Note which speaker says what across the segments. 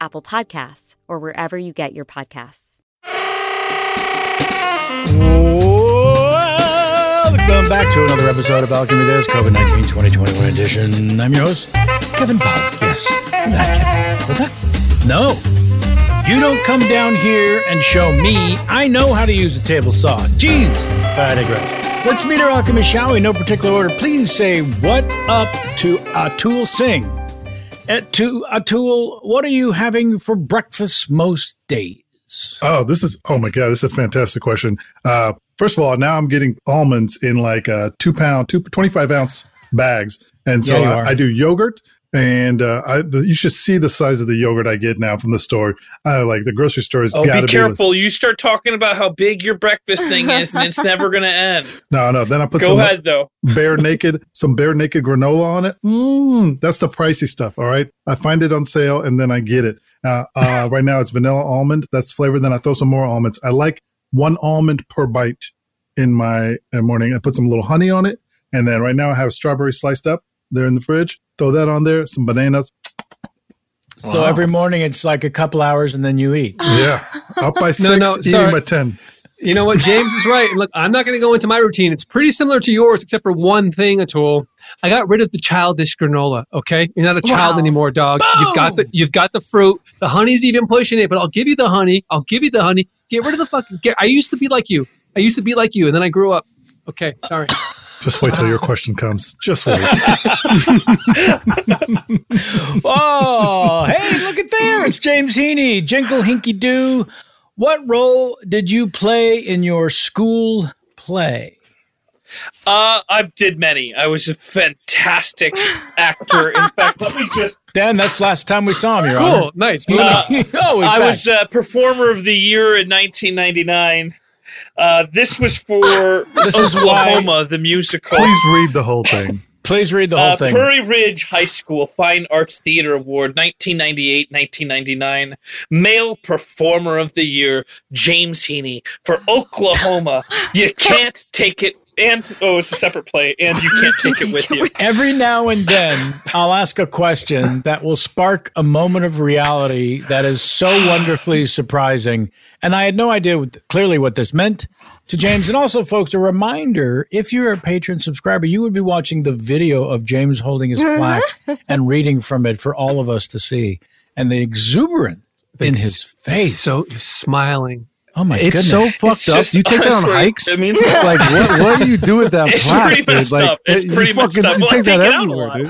Speaker 1: Apple Podcasts, or wherever you get your podcasts.
Speaker 2: Welcome back to another episode of Alchemy This COVID 19 2021 edition. I'm your host, Kevin Pollak. Yes. That, What's that? No. You don't come down here and show me. I know how to use a table saw. Jeez. I digress. Let's meet our alchemist, shall we? No particular order. Please say what up to Atul Singh. To Atul, what are you having for breakfast most days?
Speaker 3: Oh, this is oh my god, this is a fantastic question. Uh, first of all, now I'm getting almonds in like uh, two pound, two 25 ounce bags, and so
Speaker 2: Yeah,
Speaker 3: I. I do yogurt. And uh, I, the, you should see the size of the yogurt I get now from the store. Uh, like the grocery store has
Speaker 4: Oh, be careful! you start talking about how big your breakfast thing is, and it's never going to end.
Speaker 3: no, no. Then I put
Speaker 4: Go
Speaker 3: some
Speaker 4: ahead, though.
Speaker 3: bare naked, some bare naked granola on it. Mm, that's the pricey stuff. All right, I find it on sale and then I get it. Uh, uh, right now it's vanilla almond. That's flavored. Then I throw some more almonds. I like one almond per bite in my uh, morning. I put some little honey on it, and then right now I have strawberry sliced up. They're in the fridge. Throw that on there. Some bananas.
Speaker 2: So every morning it's like a couple hours and then you eat.
Speaker 3: Yeah, up by six,
Speaker 4: No, no,
Speaker 3: eating
Speaker 4: sorry.
Speaker 3: by ten.
Speaker 4: You know what? James is right. Look, I'm not going to go into my routine. It's pretty similar to yours, except for one thing, Atul. I got rid of the childish granola. Okay, you're not a child
Speaker 2: Wow.
Speaker 4: anymore, dog. You've got the you've got the fruit. The honey's even pushing it, but I'll give you the honey. I'll give you the honey. Get rid of the fucking. Get, I used to be like you. I used to be like you, and then I grew up. Okay, sorry.
Speaker 3: Just wait till your question comes. Just wait.
Speaker 2: oh, hey, look at there. It's James Heaney. Jinkle Hinky Doo. What role did you play in your school play?
Speaker 4: Uh, I did many. I was a fantastic actor. In fact, let me just.
Speaker 2: Dan, that's the last time we saw him. Your
Speaker 4: Cool,
Speaker 2: Honor.
Speaker 4: nice.
Speaker 2: Uh, oh,
Speaker 4: I
Speaker 2: back.
Speaker 4: was uh, performer of the year in 1999. Uh, this was for
Speaker 2: This is why-
Speaker 4: Oklahoma, the musical.
Speaker 3: Please read the whole thing.
Speaker 2: Please read the whole
Speaker 4: Uh,
Speaker 2: thing.
Speaker 4: Prairie Ridge High School Fine Arts Theater Award 1998 1999. Male Performer of the Year, James Heaney for Oklahoma. you can't take it
Speaker 5: and oh, it's a separate plate, and you can't take it with you.
Speaker 2: Every now and then, I'll ask a question that will spark a moment of reality that is so wonderfully surprising. And I had no idea what, clearly what this meant to James. And also, folks, a reminder if you're a patron subscriber, you would be watching the video of James holding his uh-huh. plaque and reading from it for all of us to see. And the exuberance in his face.
Speaker 4: So smiling.
Speaker 2: Oh my
Speaker 6: it's
Speaker 2: goodness.
Speaker 6: so fucked up. You take that on hikes?
Speaker 5: it means-
Speaker 6: like what? What do you do with that
Speaker 5: It's
Speaker 6: plaque?
Speaker 5: pretty
Speaker 6: dude?
Speaker 5: messed
Speaker 6: like,
Speaker 5: up. It's
Speaker 6: you
Speaker 5: pretty messed
Speaker 6: fucking-
Speaker 5: up.
Speaker 6: You
Speaker 5: Well,
Speaker 6: take
Speaker 5: I
Speaker 6: that
Speaker 5: take it out a
Speaker 6: everywhere,
Speaker 5: lot.
Speaker 6: dude.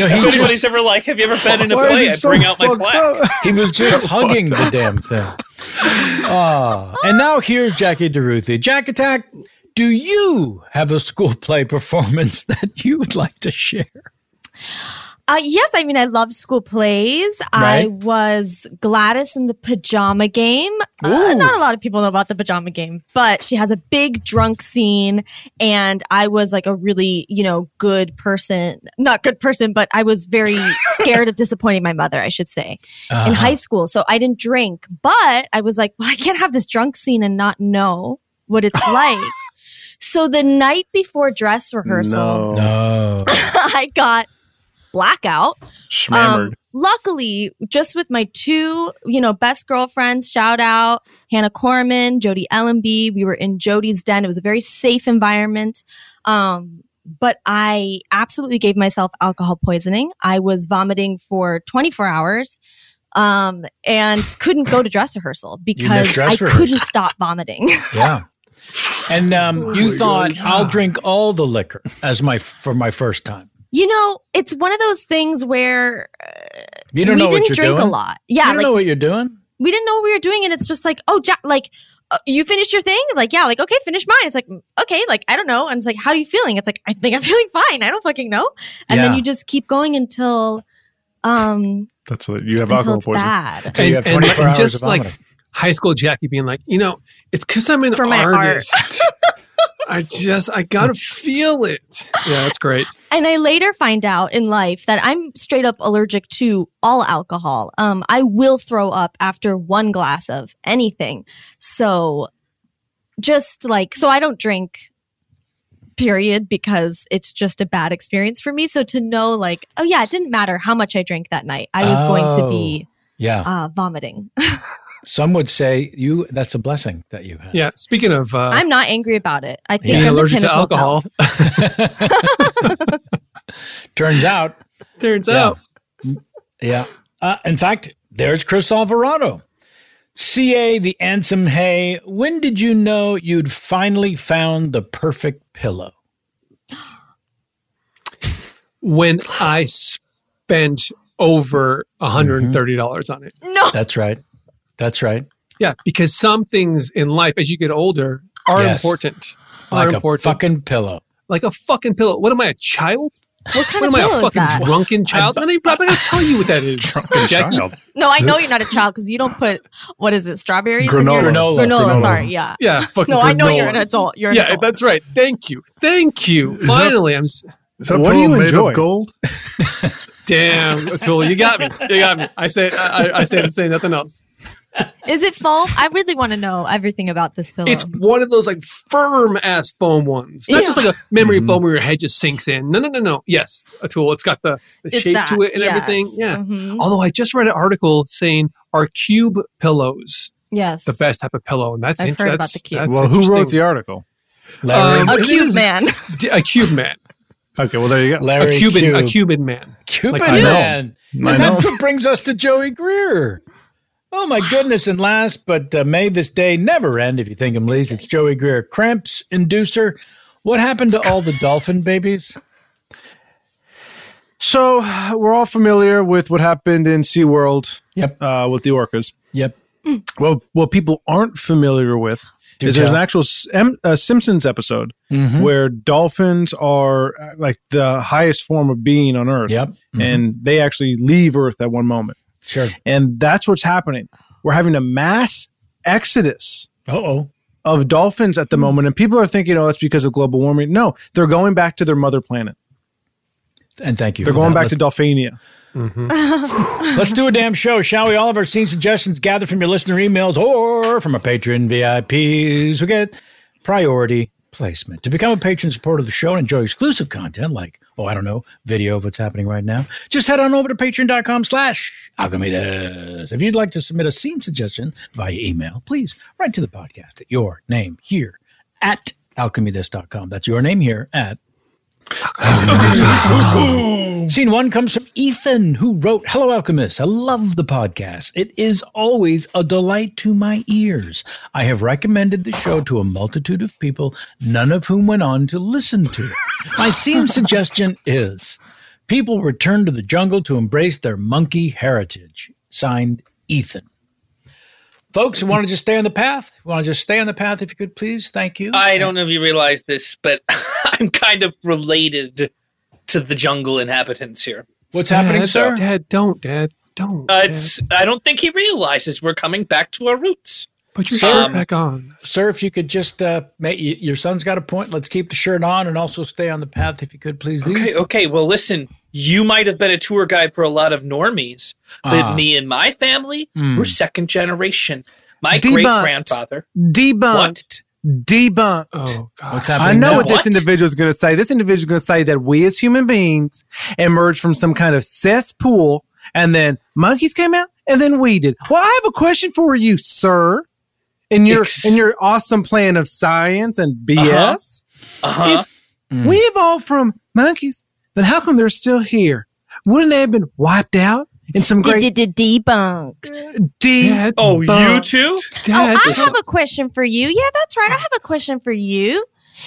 Speaker 5: if anybody's ever like, have you ever been in a play? I
Speaker 6: so
Speaker 5: bring out my
Speaker 6: fucked
Speaker 5: plaque.
Speaker 6: up?
Speaker 2: He was just
Speaker 6: So
Speaker 2: hugging the damn thing. Oh, and now here's Jackie DeRuthi. Jack Attack, do you have a school play performance that you would like to share?
Speaker 7: Uh, yes, I mean I love school plays. I was Gladys in the pajama game. Uh, not a lot of people know about the pajama game, but she has a big drunk scene, and I was like a really you know good person, not good person, but I was very scared of disappointing my mother. I should say in
Speaker 8: Uh-huh.
Speaker 7: high school, so I didn't drink, but I was like, well, I can't have this drunk scene and not know what it's like. So the night before dress rehearsal,
Speaker 2: No.
Speaker 7: I got blackout. Um, luckily, just with my two, you know, best girlfriends, shout out Hannah Corman, Jody Ellenby. We were in Jody's den. It was a very safe environment. Um, but I absolutely gave myself alcohol poisoning. I was vomiting for 24 hours. Um, and couldn't go to dress rehearsal because
Speaker 2: dress
Speaker 7: I
Speaker 2: rehearsal.
Speaker 7: couldn't stop vomiting.
Speaker 2: Yeah. And um,
Speaker 7: Oh
Speaker 2: you thought
Speaker 7: God,
Speaker 2: I'll drink all the liquor as my for my first time.
Speaker 7: You know, it's one of those things where
Speaker 2: You don't
Speaker 7: we
Speaker 2: know what
Speaker 7: didn't
Speaker 2: you're
Speaker 7: drink
Speaker 2: doing.
Speaker 7: a lot. Yeah,
Speaker 2: you don't
Speaker 7: like
Speaker 2: know what you're doing.
Speaker 7: we didn't know what we were doing, and it's just like, oh, Jack, like uh, you finished your thing, like yeah, like okay, finish mine. It's like mm, okay, like I don't know, and it's like, how are you feeling? It's like I think I'm feeling fine. I don't fucking know, and then you just keep going until, um,
Speaker 6: That's what you have alcohol poisoning.
Speaker 7: bad.
Speaker 2: Until you have 24
Speaker 4: and
Speaker 2: hours
Speaker 4: just
Speaker 2: of
Speaker 4: like high school Jackie being like, you know, it's because I'm an
Speaker 7: For my art.
Speaker 4: artist. I just I gotta feel it. Yeah, that's great.
Speaker 7: And I later find out in life that I'm straight up allergic to all alcohol. Um, I will throw up after one glass of anything. So just like, so I don't drink, period, because it's just a bad experience for me. So to know, like, oh yeah, it didn't matter how much I drank that night. I was going to be
Speaker 2: Oh, Yeah.
Speaker 7: uh, vomiting.
Speaker 2: Some would say you that's a blessing that you had.
Speaker 4: Yeah. Speaking of uh,
Speaker 7: I'm not angry about it. I think
Speaker 4: being
Speaker 7: I'm
Speaker 4: allergic to alcohol.
Speaker 2: Turns out.
Speaker 4: Turns
Speaker 2: Yeah.
Speaker 4: out.
Speaker 2: Yeah. Uh, in fact, there's Chris Alvarado. CA the Ansem Hay. When did you know you'd finally found the perfect pillow?
Speaker 4: When I spent over $130 on it.
Speaker 7: No.
Speaker 2: That's right. That's right.
Speaker 4: Yeah, because some things in life as you get older are
Speaker 2: Yes.
Speaker 4: important. Are
Speaker 2: Like a
Speaker 4: important.
Speaker 2: fucking pillow.
Speaker 4: like a fucking pillow. What am I, a child?
Speaker 7: What kind
Speaker 4: What
Speaker 7: of
Speaker 4: am I,
Speaker 7: pillow
Speaker 4: a
Speaker 7: is
Speaker 4: fucking
Speaker 7: that?
Speaker 4: drunken child? Then I'm probably gonna tell you what that is. Jackie.
Speaker 7: No, I know you're not a child because you don't put what is it, strawberries? in
Speaker 4: Granola.
Speaker 7: your
Speaker 4: Granola.
Speaker 7: Granola.
Speaker 4: Granola.
Speaker 7: Sorry, yeah.
Speaker 4: Yeah, fucking
Speaker 7: No, I know you're an adult. You're an
Speaker 4: yeah,
Speaker 7: adult.
Speaker 4: that's right. Thank you. Thank you.
Speaker 6: that-
Speaker 4: Finally, I'm. s-
Speaker 6: Is that pillow made of gold?
Speaker 4: Damn, Atul, you got me. You got me. I say, I, I- I say, I'm saying nothing else.
Speaker 7: Is it foam? I really want to know everything about this pillow.
Speaker 4: It's one of those like firm ass foam ones, not just like a memory
Speaker 6: Mm-hmm.
Speaker 4: foam where your head just sinks in. No, no, no, no. Yes, Atul. It's got the, the
Speaker 7: It's
Speaker 4: shape
Speaker 7: that,
Speaker 4: to it and
Speaker 7: yes.
Speaker 4: everything. Yeah.
Speaker 7: Mhm.
Speaker 4: Although I just read an article saying are cube pillows
Speaker 7: yes.
Speaker 4: the best type of pillow, and that's
Speaker 7: I've
Speaker 4: int-
Speaker 7: heard about the cube.
Speaker 6: Well, who wrote the article?
Speaker 2: Larry.
Speaker 4: Um,
Speaker 7: a cube man.
Speaker 4: D- a cube man,
Speaker 6: Okay, well there you go.
Speaker 2: Larry
Speaker 4: a Cuban, a
Speaker 2: Cube.
Speaker 4: Cuban man.
Speaker 2: Cuban
Speaker 4: Like
Speaker 2: man. And that's what brings us to Joey Greer. Oh my goodness! And last, but uh, may this day never end. If you think least, it's Joey Greer, cramps inducer. What happened to all the dolphin babies?
Speaker 6: So we're all familiar with what happened in SeaWorld
Speaker 2: Yep.
Speaker 6: uh, with the orcas.
Speaker 2: Yep.
Speaker 6: Well, what people aren't familiar with
Speaker 2: Do
Speaker 6: is there's an actual uh, Simpsons episode
Speaker 2: Mhm.
Speaker 6: where dolphins are uh, like the highest form of being on Earth.
Speaker 2: Yep. Mhm.
Speaker 6: And they actually leave Earth at one moment.
Speaker 2: Sure.
Speaker 6: And that's what's happening. We're having a mass exodus
Speaker 2: oh.
Speaker 6: of dolphins at the hmm. moment. And people are thinking, oh, that's because of global warming. No, they're going back to their mother planet.
Speaker 2: And thank you.
Speaker 6: They're
Speaker 2: for
Speaker 6: going
Speaker 2: that.
Speaker 6: back to Dolphania. Mm-hmm.
Speaker 2: Let's do a damn show, shall we? All of our scene suggestions gathered from your listener emails or from our Patreon VIPs We get priority placement. To become a patron supporter of the show and enjoy exclusive content like, oh, I don't know, video of what's happening right now, just head on over to patreon.com slash alchemythis. If you'd like to submit a scene suggestion via email, please write to the podcast at your name here at alchemythis.com. That's your name here at Scene one comes from Ethan, who wrote, Hello, Alchemist. I love the podcast. It is always a delight to my ears. I have recommended the show to a multitude of people, none of whom went on to listen to it. My scene suggestion is people return to the jungle to embrace their monkey heritage. Signed, Ethan. Folks, who want to just stay on the path? Want to just stay on the path, if you could, please? Thank you.
Speaker 5: I don't know if you realize this, but I'm kind of related to the jungle inhabitants here.
Speaker 2: What's
Speaker 4: Dad, happening, sir? Dad, don't, Dad, don't.
Speaker 5: Uh, it's. I don't think he realizes we're coming back to our roots.
Speaker 4: Put your
Speaker 2: Sir,
Speaker 4: shirt back on.
Speaker 2: Sir, if you could just uh, make your son's got a point. Let's keep the shirt on and also stay on the path, if you could, please. These
Speaker 5: Okay, okay. Well, listen. You might have been a tour guide for a lot of normies, but
Speaker 2: Ah.
Speaker 5: me and my family,
Speaker 2: Hmm.
Speaker 5: we're second generation. My great grandfather.
Speaker 8: Debunked. Debunked.
Speaker 4: Oh
Speaker 5: God.
Speaker 2: What's happening?
Speaker 8: I know
Speaker 2: now?
Speaker 8: what, this individual is going to say. This individual is going to say that we as human beings emerged from some kind of cesspool and then monkeys came out and then we did. Well, I have a question for you, sir. In your
Speaker 5: Ex-
Speaker 8: in your awesome plan of science and BS,
Speaker 5: Uh-huh.
Speaker 8: if we evolved from monkeys, then how come they're still here? Wouldn't they have been wiped out in some great
Speaker 7: Debunked.
Speaker 8: debunked?
Speaker 5: Oh, you too?
Speaker 4: Dad,
Speaker 7: oh, I have a question for you. Yeah, that's right. I have a question for you.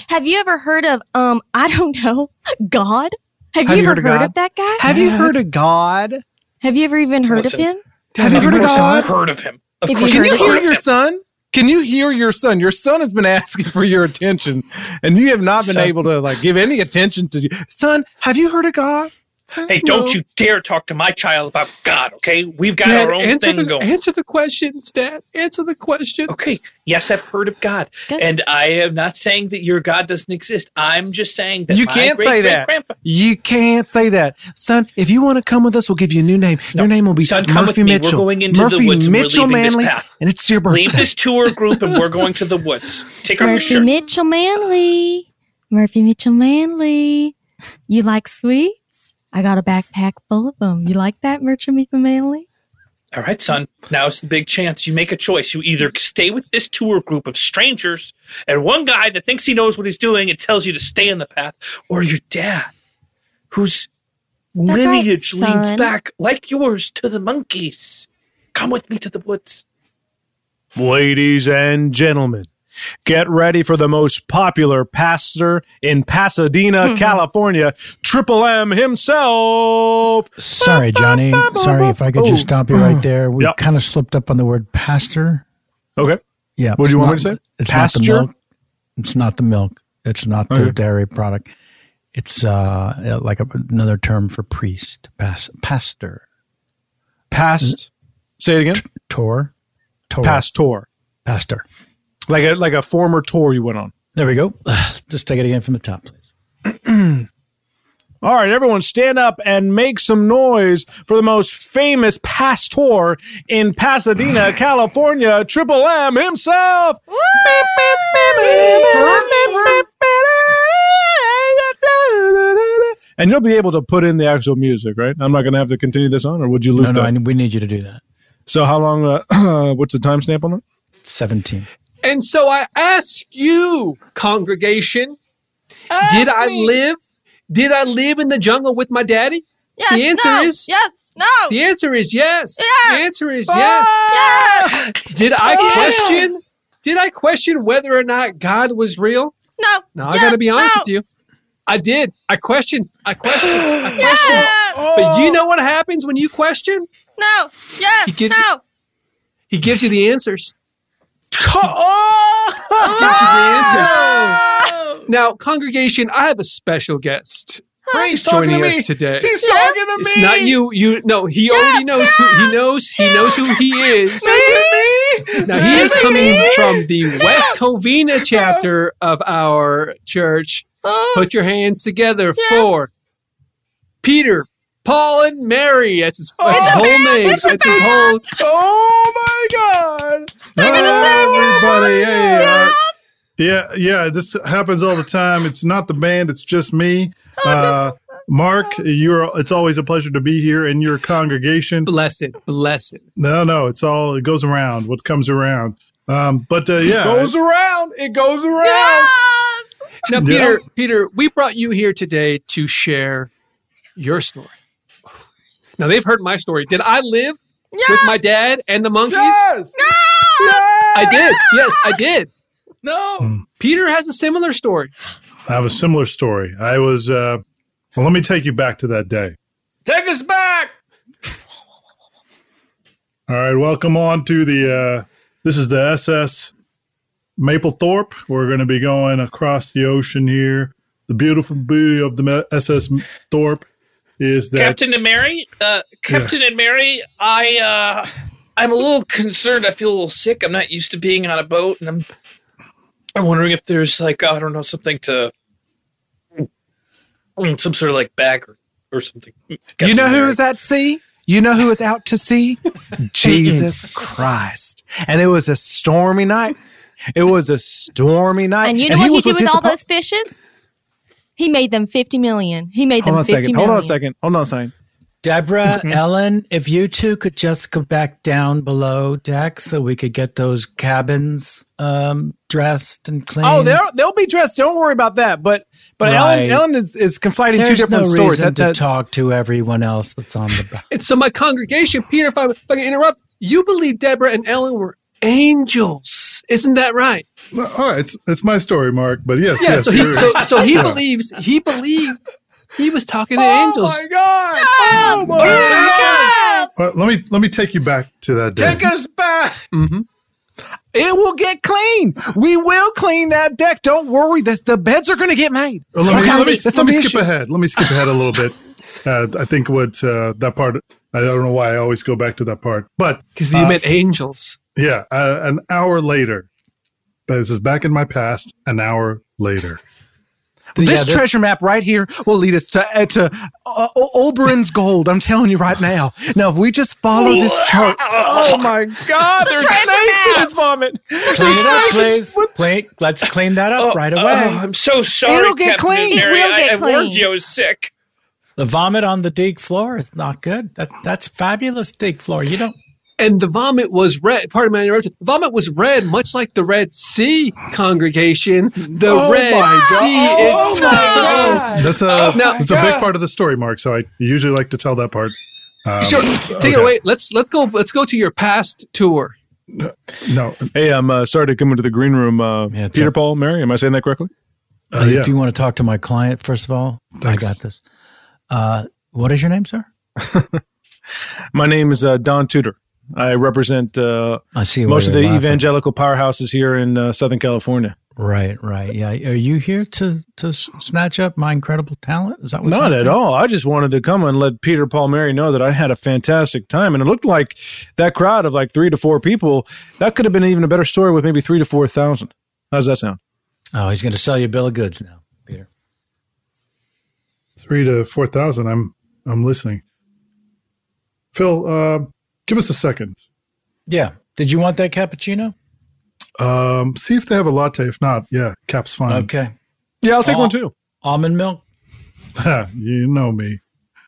Speaker 7: Have you ever heard of um? I don't know, God. Have, you, ever heard, of, that guy?
Speaker 8: Have you heard of God?
Speaker 7: Have you ever even heard
Speaker 5: Listen.
Speaker 7: of him?
Speaker 8: Have you heard of God?
Speaker 5: I've heard of him. Of
Speaker 7: If
Speaker 5: course
Speaker 7: you
Speaker 8: Can you hear your
Speaker 5: him.
Speaker 8: son? Can you hear your son? Your son has been asking for your attention, and you have not been
Speaker 5: Son.
Speaker 8: able to like give any attention to you. Son, have you heard of God?
Speaker 5: Hey, don't you dare talk to my child about God, okay? We've got
Speaker 4: Dad,
Speaker 5: our own
Speaker 4: answer
Speaker 5: thing
Speaker 4: the,
Speaker 5: going.
Speaker 4: answer the questions, Dad. Answer the question.
Speaker 5: Okay, yes, I've heard of God.
Speaker 7: Good.
Speaker 5: And I am not saying that your God doesn't exist. I'm just saying that
Speaker 8: You
Speaker 5: my
Speaker 8: can't
Speaker 5: great,
Speaker 8: say that.
Speaker 5: grandpa-
Speaker 8: You can't say that, son. If you want to come with us, we'll give you a new name. Your name will be
Speaker 5: Son, come
Speaker 8: Murphy
Speaker 5: with me. We're
Speaker 8: Mitchell.
Speaker 5: going into the woods and we're
Speaker 8: Mitchell
Speaker 5: leaving this
Speaker 8: Manley,
Speaker 5: path.
Speaker 8: and it's your birthday.
Speaker 5: Leave this tour group and we're going to the woods. Take off your
Speaker 7: Murphy
Speaker 5: shirt.
Speaker 7: Mitchell Manley. Murphy Mitchell Manley. You like sweets? I got a backpack full of them. You like that, Murphy Mitchell Manley?
Speaker 5: All right, son. Now's the big chance. You make a choice. You either stay with this tour group of strangers and one guy that thinks he knows what he's doing and tells you to stay in the path, or your dad, whose
Speaker 7: That's right,
Speaker 5: lineage leads
Speaker 7: son.
Speaker 5: back like yours to the monkeys. Come with me to the woods.
Speaker 6: Ladies and gentlemen, get ready for the most popular pastor in Pasadena, California, Triple M himself.
Speaker 2: Sorry, Johnny. Sorry if I could just stop you right there. We
Speaker 6: Yep.
Speaker 2: kind of slipped up on the word pastor.
Speaker 6: Okay.
Speaker 2: Yeah.
Speaker 6: What do
Speaker 2: it's
Speaker 6: you want
Speaker 2: not-
Speaker 6: me to say?
Speaker 2: It's
Speaker 6: Pasture?
Speaker 2: not the milk. It's not the milk. It's not the
Speaker 6: Okay.
Speaker 2: dairy product. It's uh, like a, another term for priest. Pas- pastor.
Speaker 6: Past. Say it again.
Speaker 2: Tor. Tor.
Speaker 6: Pastor.
Speaker 2: Pastor.
Speaker 6: Like a like a former tour you went on.
Speaker 2: There we go. Just take it again from the top, please.
Speaker 6: All right, everyone stand up and make some noise for the most famous pastor in Pasadena, California, Triple M himself. And you'll be able to put in the actual music, right? I'm not going to have to continue this on, or would you loop
Speaker 2: No, no. I, we need you to do that.
Speaker 6: So how long? Uh, what's the timestamp on that?
Speaker 2: 17.
Speaker 4: And so I ask you, congregation, did I live? Did I live in the jungle with my daddy?
Speaker 7: Yes.
Speaker 4: The answer
Speaker 7: no,
Speaker 4: is
Speaker 7: yes. No.
Speaker 4: The answer is yes.
Speaker 7: Yes.
Speaker 4: The answer is yes.
Speaker 7: yes.
Speaker 4: Did I
Speaker 7: Yeah.
Speaker 4: question? Did I question whether or not God was real?
Speaker 7: No.
Speaker 4: No, I got to be honest
Speaker 7: No.
Speaker 4: with you. I did. I questioned. I questioned. I questioned.
Speaker 7: Yes.
Speaker 4: But you know what happens when you question?
Speaker 7: No. Yes.
Speaker 4: He gives
Speaker 7: no.
Speaker 4: He gives you the answers.
Speaker 8: Oh!
Speaker 4: He gives you the answers. Now, congregation, I have a special guest.
Speaker 8: He's talking
Speaker 4: joining
Speaker 8: to
Speaker 4: us
Speaker 8: me.
Speaker 4: today.
Speaker 8: He's talking to me.
Speaker 4: It's not you. You no. He already knows who he knows. He knows who he is. Me? Now he is coming from the West Covina chapter of our church. Put your hands together for Peter, Paul, and Mary. That's his, that's his whole name. That's his whole.
Speaker 8: Oh my God!
Speaker 6: Everybody, hey, uh,
Speaker 3: Yeah, yeah, this happens all the time. It's not the band, it's just me. Uh, Mark, you're it's always a pleasure to be here in your congregation.
Speaker 4: Blessed, blessed.
Speaker 3: No, no, it's all it goes around. What comes around. Um, but uh, yeah, it
Speaker 4: goes around. It goes around. Now,
Speaker 3: Yeah.
Speaker 4: Peter, Peter, we brought you here today to share your story. Now they've heard my story. Did I live with my dad and the monkeys?
Speaker 8: Yes. No!
Speaker 4: I did. Yes, I did.
Speaker 8: No.
Speaker 3: Hmm.
Speaker 4: Peter has a similar story.
Speaker 3: I have a similar story. I was uh, well. Let me take you back to that day.
Speaker 8: Take us back.
Speaker 3: All right, welcome on to the. Uh, this is the SS Maplethorpe. We're going to be going across the ocean here. The beautiful beauty of the SS Thorpe is that
Speaker 5: Captain and Mary, uh, Captain and Mary, I, uh, I'm a little concerned. I feel a little sick. I'm not used to being on a boat, and I'm, I'm wondering if there's like I don't know something to, mm, some sort of like bag or, or something.
Speaker 8: you know who is at sea? You know who is out to sea? Jesus Christ. And it was a stormy night. It was a stormy night.
Speaker 7: And you know
Speaker 8: he
Speaker 7: what he
Speaker 8: was
Speaker 7: did with
Speaker 8: his
Speaker 7: all
Speaker 8: apo-
Speaker 7: those fishes? He made them 50 million. He made
Speaker 8: Hold
Speaker 7: them
Speaker 8: on a
Speaker 7: 50
Speaker 8: second.
Speaker 7: million.
Speaker 8: Hold on a second. Hold on a second.
Speaker 2: Deborah,
Speaker 8: Mhm.
Speaker 2: Ellen, if you two could just go back down below deck so we could get those cabins um, dressed and clean.
Speaker 8: Oh, they'll they'll be dressed. Don't worry about that. But but Ellen
Speaker 2: Right.
Speaker 8: Ellen is, is conflating
Speaker 2: There's
Speaker 8: two different
Speaker 2: no
Speaker 8: stories.
Speaker 2: reason
Speaker 8: That-
Speaker 2: to talk to everyone else that's on the boat.
Speaker 4: And so my congregation, Peter, if I, if I can interrupt, you believe Deborah and Ellen were angels. Isn't that right?
Speaker 3: Well, all right, it's it's my story, Mark. But yes,
Speaker 4: yeah,
Speaker 3: yes.
Speaker 4: so he so, so he
Speaker 3: Yeah.
Speaker 4: believes he believed he was talking to angels.
Speaker 8: Oh
Speaker 4: angels.
Speaker 8: my God! Oh my God!
Speaker 3: Well, let me let me take you back to that day.
Speaker 8: Take us back.
Speaker 4: Mm-hmm.
Speaker 8: It will get clean. We will clean that deck. Don't worry. The, the beds are going to get made.
Speaker 3: Well, let me,
Speaker 8: Okay,
Speaker 3: let me, let me skip
Speaker 8: issue.
Speaker 3: ahead. Let me skip ahead a little bit. Uh, I think what uh, that part. I don't know why I always go back to that part, but
Speaker 4: Because you
Speaker 3: uh,
Speaker 4: meant angels.
Speaker 3: Yeah, uh, an hour later. This is back in my past. An hour later.
Speaker 8: This treasure map right here will lead us to uh, to uh, Oberon's gold. I'm telling you right now. Now, if we just follow this chart, oh my God, there's snakes in his vomit.
Speaker 2: Clean it up, please. Clean, let's clean that up right away.
Speaker 5: Oh, I'm so sorry.
Speaker 2: It'll get
Speaker 5: Captain
Speaker 2: clean. It
Speaker 5: Mary.
Speaker 2: will
Speaker 5: I,
Speaker 2: get
Speaker 5: I warned
Speaker 2: clean.
Speaker 5: you I was sick.
Speaker 2: the vomit on the dig floor is not good. That that's fabulous dig floor. You don't.
Speaker 4: And the vomit was red. Part of my interruption. The vomit was red, much like the Red Sea congregation. The
Speaker 3: Oh
Speaker 4: Red
Speaker 3: my God.
Speaker 4: Sea
Speaker 3: Oh
Speaker 4: itself.
Speaker 3: my God. That's a
Speaker 4: Now-
Speaker 3: that's a big part of the story, Mark. So I usually like to tell that part. Um,
Speaker 4: Sure. Take
Speaker 3: okay.
Speaker 4: it away. Let's let's go. Let's go to your past tour.
Speaker 3: No.
Speaker 6: Hey, I'm uh, sorry to come into the green room. Uh, Peter Paul, Mary, am I saying that correctly?
Speaker 2: Uh, If you want to talk to my client, first of all, I got this. Uh, what is your name, sir?
Speaker 6: My name is uh, Don Tudor. I represent uh,
Speaker 2: I see.
Speaker 6: most of the
Speaker 2: you're laughing.
Speaker 6: evangelical powerhouses here in uh, Southern California.
Speaker 2: Right, right. Yeah. Are you here to to snatch up my incredible talent? Is that what's
Speaker 6: Not at
Speaker 2: happening?
Speaker 6: all. I just wanted to come and let Peter Paul Mary know that I had a fantastic time. And it looked like that crowd of like three to four people, that could have been even a better story with maybe three to 4,000. How does that sound?
Speaker 2: Oh, he's going to sell you a bill of goods now. Peter.
Speaker 3: three to four thousand. I'm I'm listening. Phil, uh, give us a second.
Speaker 2: Yeah. Did you want that cappuccino?
Speaker 3: Um, see if they have a latte. If not, yeah, cap's fine.
Speaker 2: Okay.
Speaker 6: Yeah, I'll take
Speaker 2: Al-
Speaker 6: one too.
Speaker 2: Almond milk.
Speaker 3: you know me.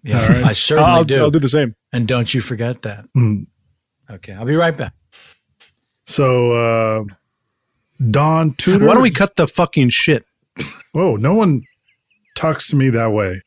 Speaker 2: Yeah,
Speaker 3: All right.
Speaker 2: I certainly
Speaker 6: I'll-
Speaker 2: do.
Speaker 6: I'll do the same.
Speaker 2: And don't you forget that.
Speaker 3: Mm.
Speaker 2: Okay, I'll be right back.
Speaker 3: So, uh, Don Tudor.
Speaker 6: Why don't we cut the fucking shit?
Speaker 3: Whoa, no one talks to me that way,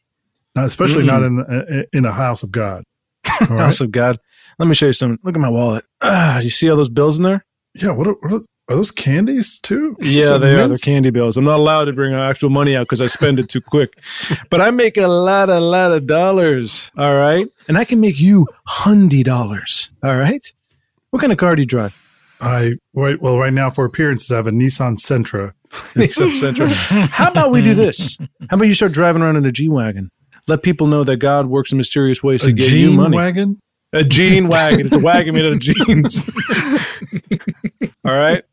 Speaker 3: not, especially not in the, in a house of God. All right?
Speaker 6: House of God. Let me show you something. Look at my wallet. Ah, you see all those bills in there?
Speaker 3: Yeah, what are, what are, are those candies too?
Speaker 6: Yeah, they are. They're candy bills. I'm not allowed to bring actual money out because I spend it too quick. But I make a lot, a lot of dollars. All right, and I can make you hundy dollars. All right. What kind of car do you drive?
Speaker 3: I wait. Well, right now for appearances, I have a Nissan Sentra.
Speaker 6: Nissan Sentra. How about we do this? How about you start driving around in a G wagon? Let people know that God works in mysterious ways to
Speaker 3: A
Speaker 6: get you money.
Speaker 3: wagon?
Speaker 6: A gene wagon. It's a wagon made out of jeans. All right.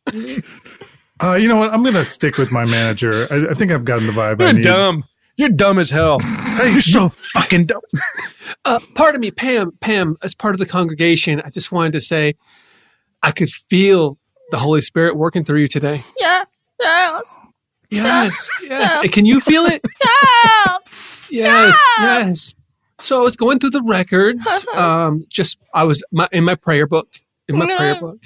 Speaker 3: Uh, you know what? I'm gonna stick with my manager. I, I think I've gotten the vibe. I
Speaker 6: You're
Speaker 3: need.
Speaker 6: dumb. You're dumb as hell. Hey, you're so fucking dumb.
Speaker 4: Uh, pardon me, Pam. Pam, as part of the congregation, I just wanted to say, I could feel the Holy Spirit working through you today.
Speaker 7: Yeah. Yes.
Speaker 4: Yes. yes. Can you feel it?
Speaker 7: Help!
Speaker 4: Yes. Yes. So I was going through the records. Um, just I was my, in my prayer book. In my
Speaker 7: No.
Speaker 4: prayer book,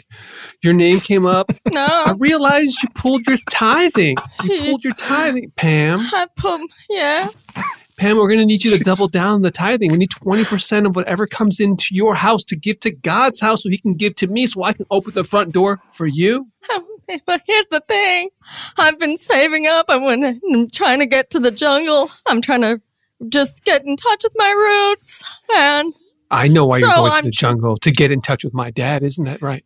Speaker 4: your name came up.
Speaker 7: No.
Speaker 4: I realized you pulled your tithing. You pulled your tithing, Pam.
Speaker 7: I put, yeah.
Speaker 4: Pam, we're going to need you to double down on the tithing. We need 20% of whatever comes into your house to give to God's house so he can give to me so I can open the front door for you.
Speaker 7: But here's the thing I've been saving up. I'm, when I'm trying to get to the jungle. I'm trying to just get in touch with my roots. And
Speaker 4: I know why you're going to
Speaker 7: I'm
Speaker 4: the jungle to get in touch with my dad. Isn't that right?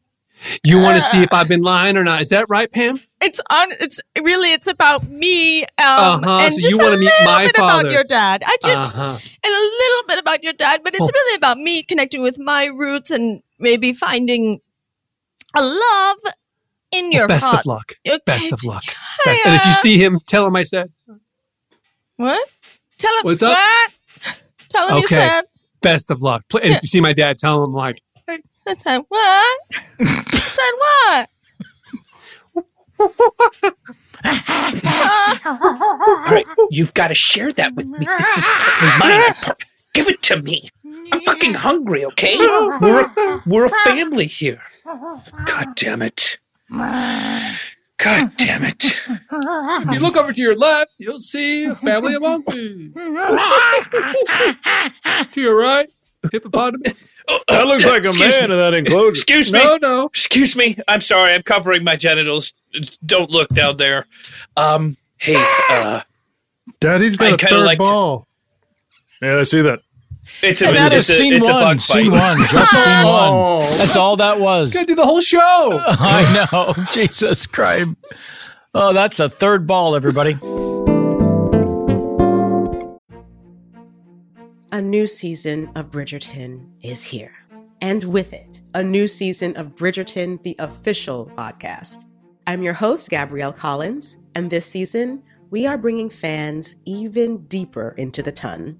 Speaker 4: You want to see if I've been lying or not. Is that right, Pam?
Speaker 7: it's on. It's really it's about me. Um,
Speaker 4: Uh-huh,
Speaker 7: and
Speaker 4: so
Speaker 7: just
Speaker 4: you wanna meet my
Speaker 7: bit
Speaker 4: father.
Speaker 7: about your dad. I just
Speaker 4: Uh-huh.
Speaker 7: and a little bit about your dad, but it's
Speaker 4: Oh.
Speaker 7: really about me connecting with my roots and maybe finding a love in your
Speaker 4: Best
Speaker 7: heart.
Speaker 4: of luck.
Speaker 7: Okay.
Speaker 4: Best of luck. Best- And if you see him, tell him I said.
Speaker 7: What? Tell him
Speaker 4: What's up?
Speaker 7: what? Tell him you
Speaker 4: Okay.
Speaker 7: said.
Speaker 4: Best of luck. Pl- And if you see my dad, tell him like,
Speaker 7: I said what? said what?
Speaker 5: All right, you've got to share that with me. This is partly mine. I par- Give it to me. I'm fucking hungry, okay? We're a, we're a family here. God damn it. God damn it.
Speaker 4: if you look over to your left, you'll see a family of monkeys. to your right, hippopotamus.
Speaker 6: That looks like a
Speaker 5: Excuse
Speaker 6: man
Speaker 5: me.
Speaker 6: in that enclosure.
Speaker 5: Excuse me.
Speaker 4: No, no.
Speaker 5: Excuse me. I'm sorry. I'm covering my genitals. Don't look down there. Um, hey, uh,
Speaker 3: Daddy's got
Speaker 5: I
Speaker 3: a
Speaker 5: kinda
Speaker 3: third
Speaker 5: like to-
Speaker 3: ball.
Speaker 6: Yeah, I see that.
Speaker 5: It's a,
Speaker 2: that
Speaker 5: it's
Speaker 2: is
Speaker 5: a,
Speaker 2: scene
Speaker 5: it's
Speaker 2: one.
Speaker 5: bug
Speaker 2: Scene one. Just scene oh. one. That's all that was.
Speaker 4: Gotta do the whole show.
Speaker 2: I know. Jesus Christ. Oh, that's a third ball, everybody.
Speaker 9: A new season of Bridgerton is here. And with it, a new season of Bridgerton, the official podcast. I'm your host, Gabrielle Collins, and this season, we are bringing fans even deeper into the ton.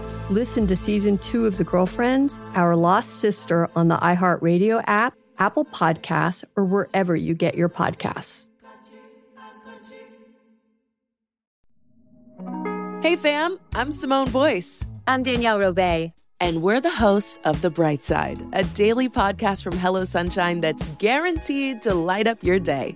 Speaker 10: Listen to season two of The Girlfriends, Our Lost Sister on the iHeartRadio app, Apple Podcasts, or wherever you get your podcasts.
Speaker 11: Hey fam, I'm Simone Boyce.
Speaker 12: I'm Danielle Robay.
Speaker 11: And we're the hosts of The Bright Side, a daily podcast from Hello Sunshine that's guaranteed to light up your day.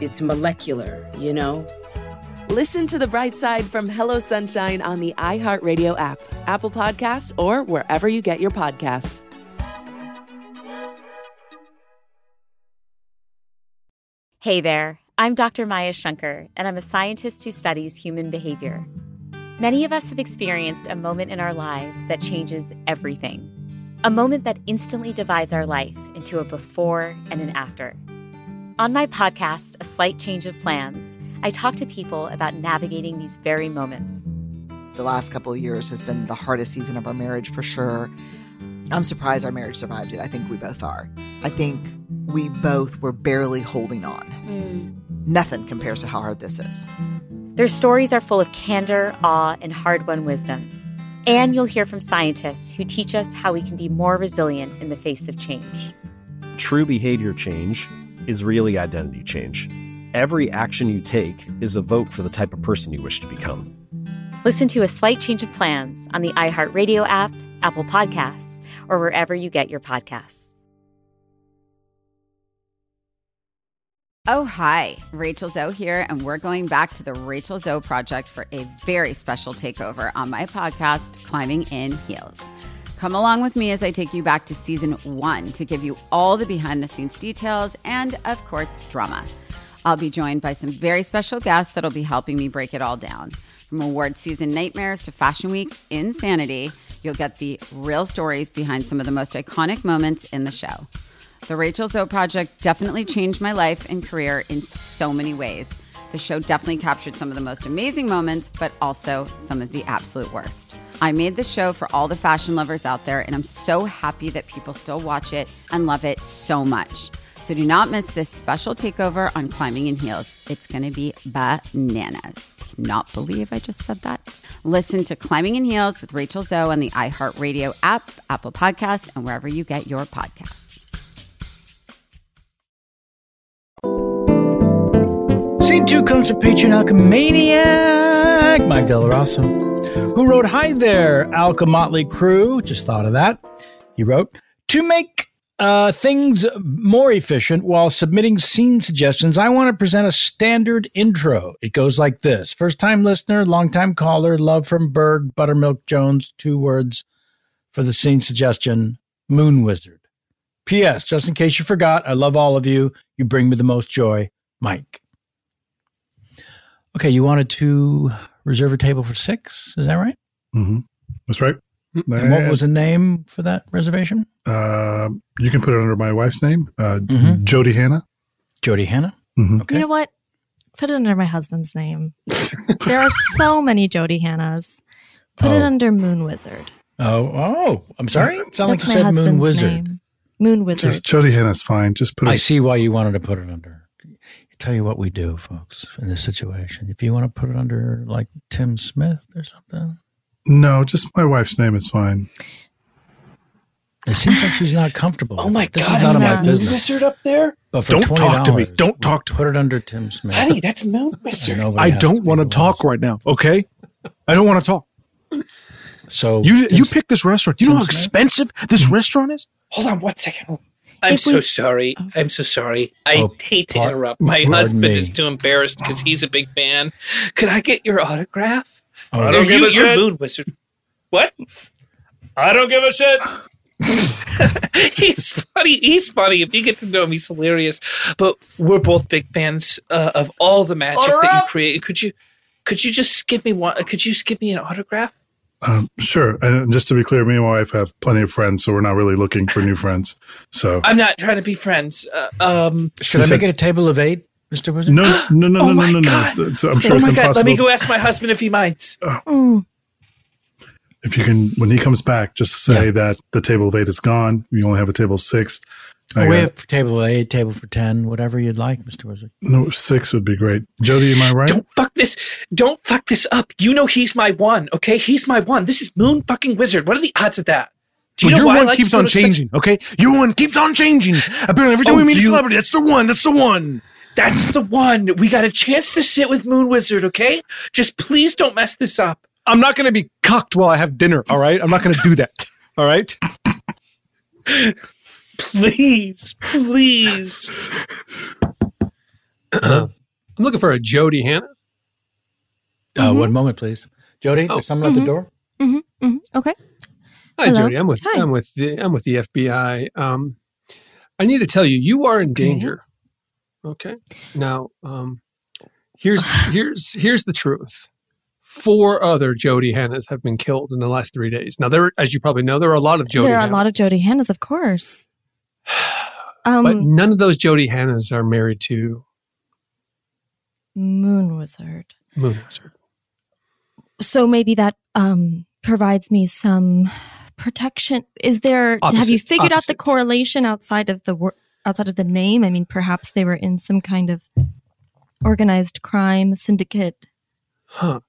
Speaker 13: it's molecular, you know?
Speaker 11: Listen to the bright side from Hello Sunshine on the iHeartRadio app, Apple Podcasts, or wherever you get your podcasts.
Speaker 1: Hey there, I'm Dr. Maya Shankar, and I'm a scientist who studies human behavior. Many of us have experienced a moment in our lives that changes everything. A moment that instantly divides our life into a before and an after. On my podcast, A Slight Change of Plans, I talk to people about navigating these very moments.
Speaker 14: The last couple of years has been the hardest season of our marriage for sure. I'm surprised our marriage survived it. I think we both are. I think we both were barely holding on.
Speaker 1: Mm.
Speaker 14: Nothing compares to how hard this is.
Speaker 1: Their stories are full of candor, awe, and hard won wisdom. And you'll hear from scientists who teach us how we can be more resilient in the face of change.
Speaker 15: True behavior change is really identity change. Every action you take is a vote for the type of person you wish to become.
Speaker 1: Listen to A Slight Change of Plans on the iHeartRadio app, Apple Podcasts, or wherever you get your podcasts.
Speaker 16: Oh, hi. Rachel Zoe here, and we're going back to the Rachel Zoe Project for a very special takeover on my podcast, Climbing in Heels. Come along with me as I take you back to season one to give you all the behind the scenes details and, of course, drama. I'll be joined by some very special guests that'll be helping me break it all down. From award season nightmares to fashion week insanity, you'll get the real stories behind some of the most iconic moments in the show. The Rachel Zoe Project definitely changed my life and career in so many ways. The show definitely captured some of the most amazing moments, but also some of the absolute worst. I made the show for all the fashion lovers out there, and I'm so happy that people still watch it and love it so much. So do not miss this special takeover on Climbing in Heels. It's going to be bananas. Cannot believe I just said that. Listen to Climbing in Heels with Rachel Zoe on the iHeartRadio app, Apple Podcasts, and wherever you get your podcasts.
Speaker 2: Scene two comes from Patreon Alchemaniac, Mike Del Rosso, who wrote, Hi there, Alka Motley crew. Just thought of that. He wrote, To make uh, things more efficient while submitting scene suggestions, I want to present a standard intro. It goes like this First time listener, long time caller, love from Berg, Buttermilk Jones, two words for the scene suggestion Moon Wizard. P.S. Just in case you forgot, I love all of you. You bring me the most joy. Mike. Okay, you wanted to reserve a table for six. Is that right?
Speaker 3: Mm-hmm. That's right.
Speaker 2: And what was the name for that reservation?
Speaker 3: Uh, you can put it under my wife's name, uh,
Speaker 2: Mhm.
Speaker 3: Jody Hannah.
Speaker 2: Jody Hannah.
Speaker 3: Mhm.
Speaker 7: You know what? Put it under my husband's name. there are so many Jody Hannahs. Put it
Speaker 2: Oh.
Speaker 7: under Moon Wizard.
Speaker 2: Oh, oh, I'm sorry. It sounded like you said Moon Wizard.
Speaker 7: name. Moon Wizard.
Speaker 3: Just Jody Hannah's fine. Just put it.
Speaker 2: I see why you wanted to put it under. Tell you what we do, folks, in this situation. If you want to put it under like Tim Smith or something,
Speaker 3: No, just my wife's name is fine.
Speaker 2: it seems like she's not comfortable.
Speaker 5: Oh my
Speaker 2: this
Speaker 5: god,
Speaker 2: is none
Speaker 5: is
Speaker 2: of my
Speaker 5: that Moon
Speaker 2: business.
Speaker 5: Wizard up there?
Speaker 2: But for
Speaker 6: Don't
Speaker 2: $20,
Speaker 6: talk to me. Don't
Speaker 2: talk to Put it under Tim Smith.
Speaker 5: Honey, that's Moon Wizard.
Speaker 6: I don't want to talk right now. Okay, I don't want to talk.
Speaker 2: So
Speaker 6: you you pick this restaurant. Do you know how
Speaker 2: Tim's-
Speaker 6: expensive this hmm. restaurant is.
Speaker 5: Hold on one second. I'm
Speaker 6: If
Speaker 5: so
Speaker 6: we-
Speaker 5: sorry. I'm so sorry. I
Speaker 2: Oh,
Speaker 5: hate to
Speaker 2: par-
Speaker 5: interrupt. My husband
Speaker 2: me.
Speaker 5: is too embarrassed because he's a big fan. Could I get your autograph?
Speaker 2: Oh,
Speaker 6: I don't
Speaker 5: Or
Speaker 6: give
Speaker 5: you,
Speaker 6: a
Speaker 5: you're
Speaker 6: shit.
Speaker 5: Moon Wizard. What?
Speaker 6: I don't give a shit.
Speaker 5: he's funny. He's funny. If you get to know him, he's hilarious. But we're both big fans uh, of all the magic that you
Speaker 6: Autograph?
Speaker 5: create. Could you, could you just give me one? Could you just give me an autograph?
Speaker 3: Um, sure. And just to be clear, me and my wife have plenty of friends, so we're not really looking for new friends. So
Speaker 5: I'm not trying to be friends. Uh, um,
Speaker 2: Should I make it a table of eight, Mr. Wizard?
Speaker 3: no, no, no,
Speaker 5: oh
Speaker 3: no,
Speaker 5: my
Speaker 3: no, no, no. So I'm sure
Speaker 5: oh
Speaker 3: it's
Speaker 5: my god!
Speaker 3: impossible.
Speaker 5: Let me go ask my husband if he minds.
Speaker 7: Mm.
Speaker 3: If you can, when he comes back, just say that the table of eight is gone. We only have a table of six. I
Speaker 2: we
Speaker 3: got-
Speaker 2: have table of eight, table for ten, whatever you'd like, Mr. Wizard.
Speaker 3: no, six would be great. Jody, am I right?
Speaker 5: Don't fuck this. Don't fuck this up. You know he's my one. Okay, he's my one. This is Moon fucking Wizard. What are the odds of that? Do you
Speaker 6: Well,
Speaker 5: know
Speaker 6: your
Speaker 5: why I
Speaker 6: one
Speaker 5: like
Speaker 6: keeps on
Speaker 5: to spec-
Speaker 6: changing. Okay, your one keeps on changing. Apparently, every time
Speaker 5: Oh,
Speaker 6: we meet a celebrity, that's the one. That's the one.
Speaker 5: That's the one. We got a chance to sit with Moon Wizard. Okay, just please don't mess this up.
Speaker 6: I'm not going to be cucked while I have dinner. All right, I'm not going to do that. All right.
Speaker 5: Please, please.
Speaker 4: I'm looking for a Jody Hannah.
Speaker 2: Uh, one moment, please. Jody, there's someone at the
Speaker 7: Mhm.
Speaker 2: door.
Speaker 7: hmm hmm Okay.
Speaker 4: Hi,
Speaker 7: Hello.
Speaker 4: Jody. I'm with
Speaker 7: Hi.
Speaker 4: I'm with the I'm with the FBI. Um, I need to tell you, you are in danger. Okay. Now, um, here's here's here's the truth. Four other Jody Hannahs have been killed in the last three days. Now, there, as you probably know, there are a lot of Jody.
Speaker 7: there are a lot of Jody Hannahs, of course. Um,
Speaker 4: but none of those Jody Hannahs are married to
Speaker 7: Moon Wizard.
Speaker 4: Moon Wizard.
Speaker 7: So maybe that um provides me some protection. Is there? have you
Speaker 4: Opposite-
Speaker 7: figured out the correlation outside of the wor- outside of the name? I mean, perhaps they were in some kind of organized crime syndicate.
Speaker 4: Huh?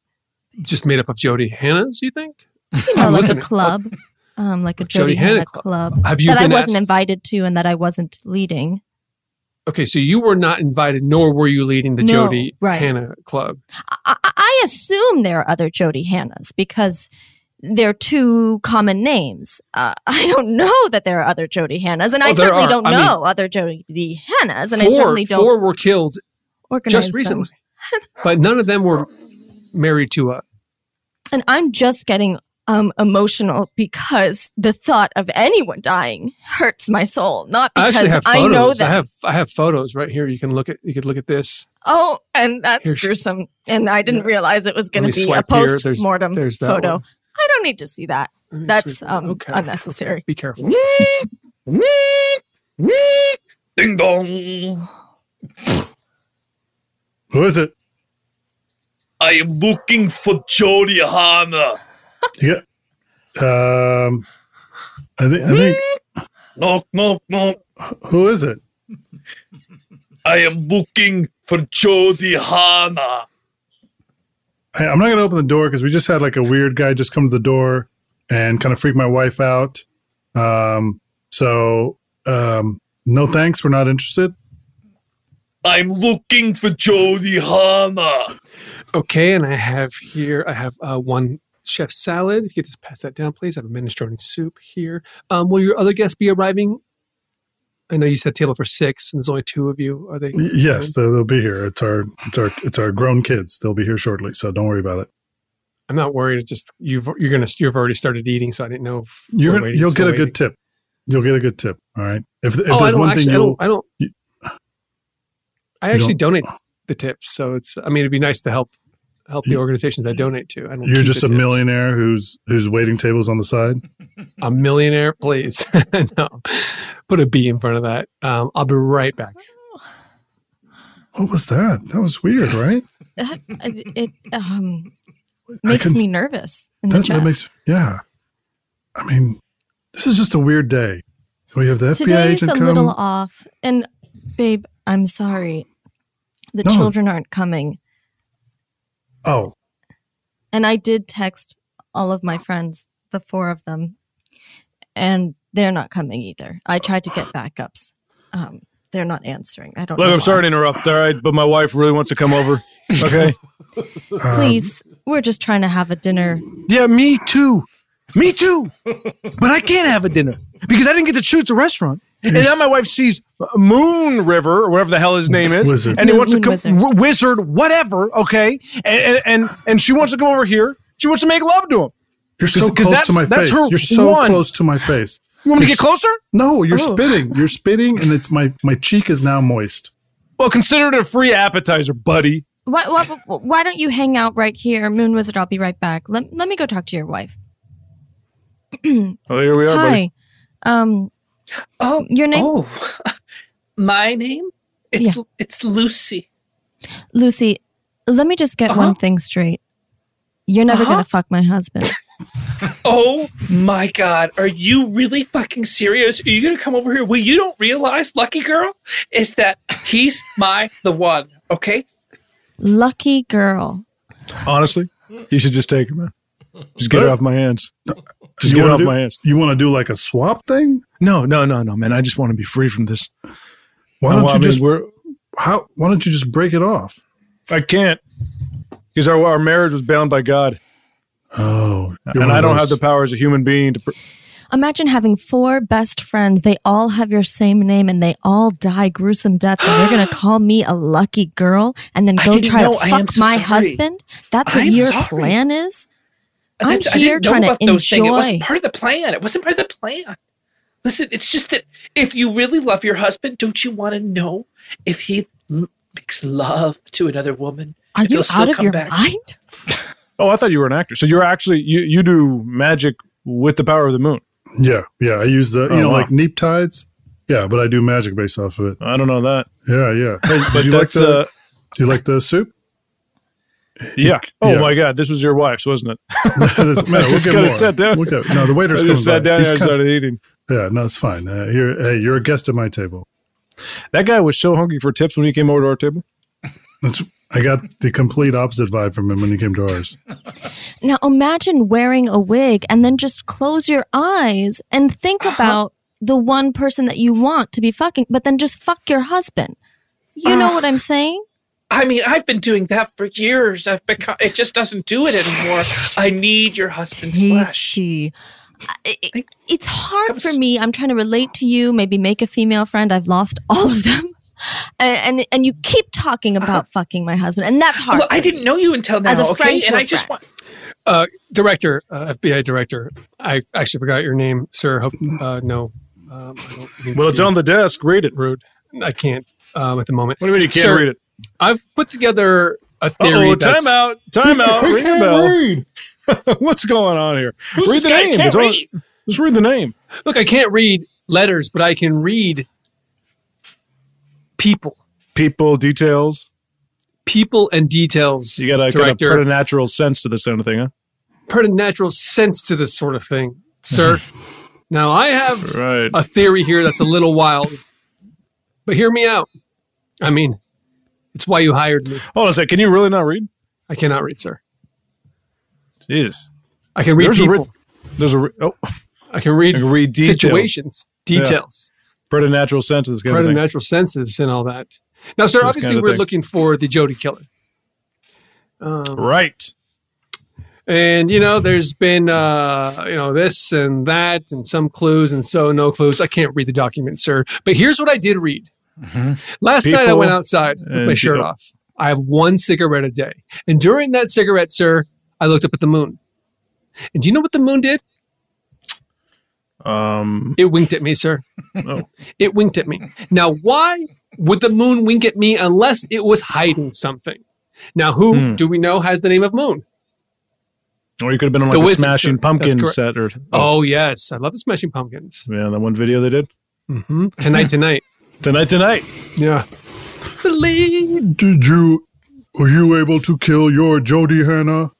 Speaker 4: Just made up of Jody Hannahs? You think?
Speaker 7: You know, like a club. Um, like a
Speaker 4: Jody
Speaker 7: Jody,
Speaker 4: Hannah
Speaker 7: Hannah
Speaker 4: club.
Speaker 7: club
Speaker 4: Have you
Speaker 7: that I wasn't
Speaker 4: asked-
Speaker 7: invited to and that I wasn't leading.
Speaker 4: Okay, so you were not invited, nor were you leading the
Speaker 7: No,
Speaker 4: Jody
Speaker 7: right.
Speaker 4: Hannah Club.
Speaker 7: I, I- I assume there are other Jody Hannahs because they're two common names. Uh, I don't know that there are other Jody Hannahs, and
Speaker 4: Oh,
Speaker 7: I certainly
Speaker 4: are.
Speaker 7: don't
Speaker 4: I mean-
Speaker 7: know other Jody Hannahs, and I
Speaker 4: four,
Speaker 7: certainly don't
Speaker 4: four were killed just recently, but none of them were married to a.
Speaker 7: And I'm just getting um, emotional because the thought of anyone dying hurts my soul. Not because
Speaker 4: actually have
Speaker 7: I,
Speaker 4: photos.
Speaker 7: know
Speaker 4: I
Speaker 7: that.
Speaker 4: have I have photos right here. You can look at you could look at this.
Speaker 7: oh, and that's
Speaker 4: Here's-
Speaker 7: gruesome. And I didn't realize it was going to be a post mortem photo.
Speaker 4: one.
Speaker 7: I don't need to see that. That's um,
Speaker 4: okay,
Speaker 7: unnecessary.
Speaker 4: Be careful.
Speaker 5: Ding dong.
Speaker 3: Who is it?
Speaker 5: I am looking for Jody Hannah.
Speaker 3: Yeah. Um, I think. I think.
Speaker 5: Knock, knock, knock.
Speaker 3: Who is it?
Speaker 5: I am looking for Jody Hannah.
Speaker 3: I, I'm not going to open the door because we just had like a weird guy just come to the door and kind of freak my wife out. Um, so um, no thanks. We're not interested.
Speaker 5: I'm looking for Jody Hannah.
Speaker 4: Okay, and I have here. I have uh, one chef salad. If you could just pass that down, please. I have a minestrone soup here. Um, will your other guests be arriving? I know you said table for six, and there's only two of you. Are they?
Speaker 3: Yes, they'll, they'll be here. It's our it's our it's our grown kids. They'll be here shortly, so don't worry about it.
Speaker 4: I'm not worried. It's just you've you're gonna you've already started eating, so I didn't know. If
Speaker 3: you're gonna,
Speaker 4: waiting,
Speaker 3: you'll get a good tip. You'll get a good tip. All right. If, if
Speaker 4: oh,
Speaker 3: there's one
Speaker 4: actually.
Speaker 3: thing
Speaker 4: I
Speaker 3: you'll
Speaker 4: don't. I don't.
Speaker 3: you-
Speaker 4: I actually
Speaker 3: don't-
Speaker 4: donate the tips, so it's. I mean, it'd be nice to help help the organizations I donate to. I don't.
Speaker 3: you're just a
Speaker 4: tips.
Speaker 3: millionaire who's who's waiting tables on the side.
Speaker 4: A millionaire, please. no, put a B in front of that. Um, I'll be right back.
Speaker 3: What was that? That was weird, right?
Speaker 7: That, it it, um, makes
Speaker 3: can-
Speaker 7: me nervous in
Speaker 3: That,
Speaker 7: chest.
Speaker 3: that makes yeah. I mean, this is just a weird day. We have the FBI
Speaker 7: Today's
Speaker 3: agent
Speaker 7: a
Speaker 3: come.
Speaker 7: little off. And babe, I'm sorry. The
Speaker 3: No.
Speaker 7: children aren't coming.
Speaker 3: Oh,
Speaker 7: And I did text all of my friends, the four of them, and they're not coming either. I tried to get backups. Um, they're not answering. I don't
Speaker 6: Look,
Speaker 7: know.
Speaker 6: I'm sorry to interrupt, all right, but my wife really wants to come over. Okay.
Speaker 7: Please, we're just trying to have a dinner.
Speaker 6: Yeah, me too. Me too. But I can't have a dinner because I didn't get to choose a restaurant. And now my wife sees Moon River or whatever the hell his name is,
Speaker 3: Wizard.
Speaker 6: and he
Speaker 7: Moon-
Speaker 6: wants to come
Speaker 7: Wizard.
Speaker 6: w- wizard, whatever. Okay, and, and and and she wants to come over here. She wants to make love to him.
Speaker 3: you're so
Speaker 6: 'Cause- 'cause
Speaker 3: close
Speaker 6: that's-
Speaker 3: to my
Speaker 6: that's
Speaker 3: face.
Speaker 6: her
Speaker 3: You're so
Speaker 6: one.
Speaker 3: close to my face.
Speaker 6: You want me to get closer?
Speaker 3: No, you're
Speaker 6: Oh.
Speaker 3: spitting. You're spitting, and it's my my cheek is now moist.
Speaker 6: Well, consider it a free appetizer, buddy.
Speaker 7: Why, why, why don't you hang out right here, Moon Wizard? I'll be right back. Let, let me go talk to your wife.
Speaker 6: Oh, here we are,
Speaker 7: Hi.
Speaker 6: buddy.
Speaker 7: Um,
Speaker 5: Oh,
Speaker 7: your name?
Speaker 5: Oh, my name? It's it's Lucy.
Speaker 7: Lucy, let me just get one thing straight. You're never
Speaker 5: Uh-huh.
Speaker 7: going to fuck my husband.
Speaker 5: Oh my god, are you really fucking serious? Are you gonna come over here? Well, you don't realize, lucky girl, is that he's my the one, okay?
Speaker 7: Lucky girl.
Speaker 6: Honestly, you should just take her, man. Just get her off my hands. Just
Speaker 3: You
Speaker 6: get her
Speaker 3: wanna
Speaker 6: off
Speaker 3: do-
Speaker 6: my hands.
Speaker 3: You want to do like a swap thing?
Speaker 6: No, no, no, no, man. I just want to be free from this.
Speaker 3: Why don't
Speaker 6: I
Speaker 3: you
Speaker 6: mean,
Speaker 3: just
Speaker 6: we're-
Speaker 3: how? Why don't you just break it off?
Speaker 6: I can't because our, our marriage was bound by God.
Speaker 3: Oh,
Speaker 6: and I don't have the power as a human being to. Pr-
Speaker 7: Imagine having four best friends. They all have your same name and they all die gruesome deaths. And you're going to call me a lucky girl and then go try
Speaker 5: know.
Speaker 7: to fuck
Speaker 5: so
Speaker 7: my
Speaker 5: sorry.
Speaker 7: husband? That's what
Speaker 5: I'm
Speaker 7: your
Speaker 5: sorry.
Speaker 7: plan is?
Speaker 5: That's-
Speaker 7: I'm
Speaker 5: I
Speaker 7: here
Speaker 5: didn't know
Speaker 7: trying
Speaker 5: about
Speaker 7: to
Speaker 5: those things. It wasn't part of the plan. It wasn't part of the plan. Listen, it's just that if you really love your husband, don't you want to know if he l- makes love to another woman?
Speaker 7: Are
Speaker 5: if
Speaker 7: you
Speaker 5: he'll still
Speaker 7: out of your
Speaker 5: back?
Speaker 7: mind?
Speaker 6: oh, I thought you were an actor. So you're actually you you do magic with the power of the moon.
Speaker 3: Yeah, yeah. I use the you
Speaker 6: Oh,
Speaker 3: know
Speaker 6: wow.
Speaker 3: like neap tides. Yeah, but I do magic based off of it.
Speaker 6: I don't know that.
Speaker 3: Yeah, yeah.
Speaker 6: But
Speaker 3: Did you like the?
Speaker 6: uh,
Speaker 3: do you like the soup?
Speaker 6: Yeah. Oh
Speaker 3: Yeah.
Speaker 6: my God, this was your wife's, wasn't it?
Speaker 3: Man, we'll
Speaker 6: just
Speaker 3: get more.
Speaker 6: sat down.
Speaker 3: We'll get- no, the waiter's
Speaker 6: I just
Speaker 3: coming
Speaker 6: sat
Speaker 3: by.
Speaker 6: down
Speaker 3: He's
Speaker 6: and I
Speaker 3: com-
Speaker 6: started eating.
Speaker 3: Yeah, no, it's fine. Uh, you're, hey, you're a guest at my table.
Speaker 6: That guy was so hungry for tips when he came over to our table.
Speaker 3: That's, I got the complete opposite vibe from him when he came to ours.
Speaker 7: Now imagine wearing a wig and then just close your eyes and think
Speaker 5: Uh-huh.
Speaker 7: about the one person that you want to be fucking, but then just fuck your husband. You know
Speaker 5: Ah.
Speaker 7: what I'm saying?
Speaker 5: I mean, I've been doing that for years. I've become. It just doesn't do it anymore. I need your husband's flesh.
Speaker 7: Casey. I- I- It's hard for me. I'm trying to relate to you, maybe make a female friend. I've lost all of them. And and, and you keep talking about fucking my husband, and that's hard.
Speaker 5: Uh-huh. Well, I didn't know you until now.
Speaker 7: As a
Speaker 5: okay,
Speaker 7: friend to
Speaker 5: and
Speaker 7: a
Speaker 5: I just
Speaker 7: friend.
Speaker 5: want.
Speaker 4: Uh, director, uh, FBI director. I actually forgot your name, sir. Hope uh, no. Um, I don't
Speaker 6: Well, it's on the desk. Read it.
Speaker 4: Rude. I can't um, at the moment.
Speaker 6: What do you mean you can't
Speaker 4: Sir,
Speaker 6: read it?
Speaker 4: I've put together a theory.
Speaker 6: Oh,
Speaker 4: that's-
Speaker 6: time out. Time out.
Speaker 4: Who
Speaker 6: Ring the
Speaker 4: can't
Speaker 6: bell.
Speaker 4: read?
Speaker 6: What's going on here?
Speaker 4: Who's
Speaker 6: read the name.
Speaker 4: Can't
Speaker 6: It's on-
Speaker 4: read.
Speaker 6: Just read the name.
Speaker 4: Look, I can't read letters, but I can read people.
Speaker 6: People, details.
Speaker 4: People and details.
Speaker 6: You got to
Speaker 4: director.
Speaker 6: put a natural sense to this kind of thing, huh?
Speaker 4: put a natural sense to this sort of thing, sir. now I have
Speaker 6: Right.
Speaker 4: a theory here that's a little wild, but hear me out. I mean, it's why you hired me.
Speaker 6: Hold on a sec. Can you really not read?
Speaker 4: I cannot read, sir.
Speaker 6: Jesus.
Speaker 4: I can read
Speaker 6: There's a re- there's a re- oh.
Speaker 4: I can read,
Speaker 6: I can read details.
Speaker 4: situations, details,
Speaker 6: Put a natural sense to this kind
Speaker 4: part
Speaker 6: of
Speaker 4: of natural senses, and all that. Now, sir,
Speaker 6: This
Speaker 4: obviously
Speaker 6: kind of
Speaker 4: we're
Speaker 6: thing.
Speaker 4: looking for the Jody killer. Um,
Speaker 6: right.
Speaker 4: And you know, there's been uh, you know this and that, and some clues, and so no clues. I can't read the document, sir. But here's what I did read. Last night I went outside with my shirt
Speaker 6: people.
Speaker 4: off. I have one cigarette a day, and during that cigarette, sir, I looked up at the moon. And do you know what the moon did?
Speaker 6: Um,
Speaker 4: it winked at me, sir.
Speaker 6: Oh.
Speaker 4: It winked at me. Now, why would the moon wink at me unless it was hiding something? Now, who
Speaker 6: Hmm.
Speaker 4: do we know has the name of Moon?
Speaker 6: Or you could have been on
Speaker 4: The
Speaker 6: like a
Speaker 4: Wizard,
Speaker 6: Smashing.
Speaker 4: That's
Speaker 6: Pumpkin set or
Speaker 4: Oh yes, I love the Smashing Pumpkins.
Speaker 6: yeah, that one video they did.
Speaker 4: Mm-hmm. Tonight, tonight,
Speaker 6: tonight, tonight.
Speaker 4: Yeah.
Speaker 3: Did you? Were you able to kill your Jody Hannah?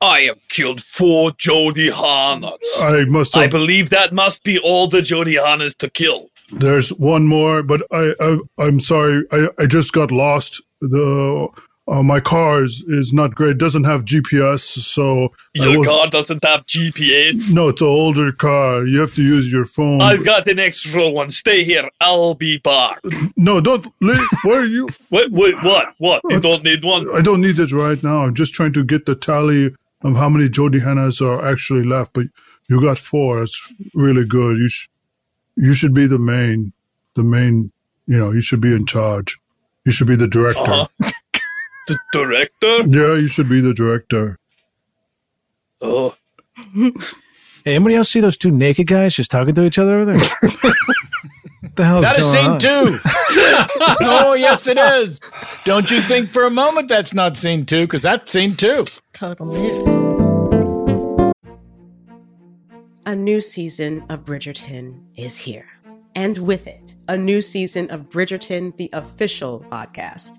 Speaker 17: I have killed four Jody Hannahs.
Speaker 3: I must
Speaker 17: I believe that must be all the Jody Hannahs to kill.
Speaker 3: There's one more, but I, I I'm sorry. I, I just got lost. The uh, my car is, is not great. It doesn't have GPS, so
Speaker 17: Your
Speaker 3: was-
Speaker 17: car doesn't have GPS.
Speaker 3: No, it's an older car. You have to use your phone.
Speaker 17: I've got an extra one. Stay here. I'll be back.
Speaker 3: no, don't leave. Where are you?
Speaker 17: Wait, wait, what? What? You don't need one?
Speaker 3: I don't need it right now. I'm just trying to get the tally of how many Jody Hannahs are actually left. But you got four. That's really good. You sh- you should be the main, the main. You know, you should be in charge. You should be the director.
Speaker 17: Uh-huh. The director?
Speaker 3: Yeah, you should be the director.
Speaker 17: Oh.
Speaker 6: Hey, anybody else see those two naked guys just talking to each other over there? what the hell is
Speaker 2: That is
Speaker 6: going
Speaker 2: scene
Speaker 6: on?
Speaker 2: two. oh, yes, it is. Don't you think for a moment that's not scene two? Because that's scene two.
Speaker 7: Totally.
Speaker 9: A new season of Bridgerton is here. And with it, a new season of Bridgerton, the official podcast.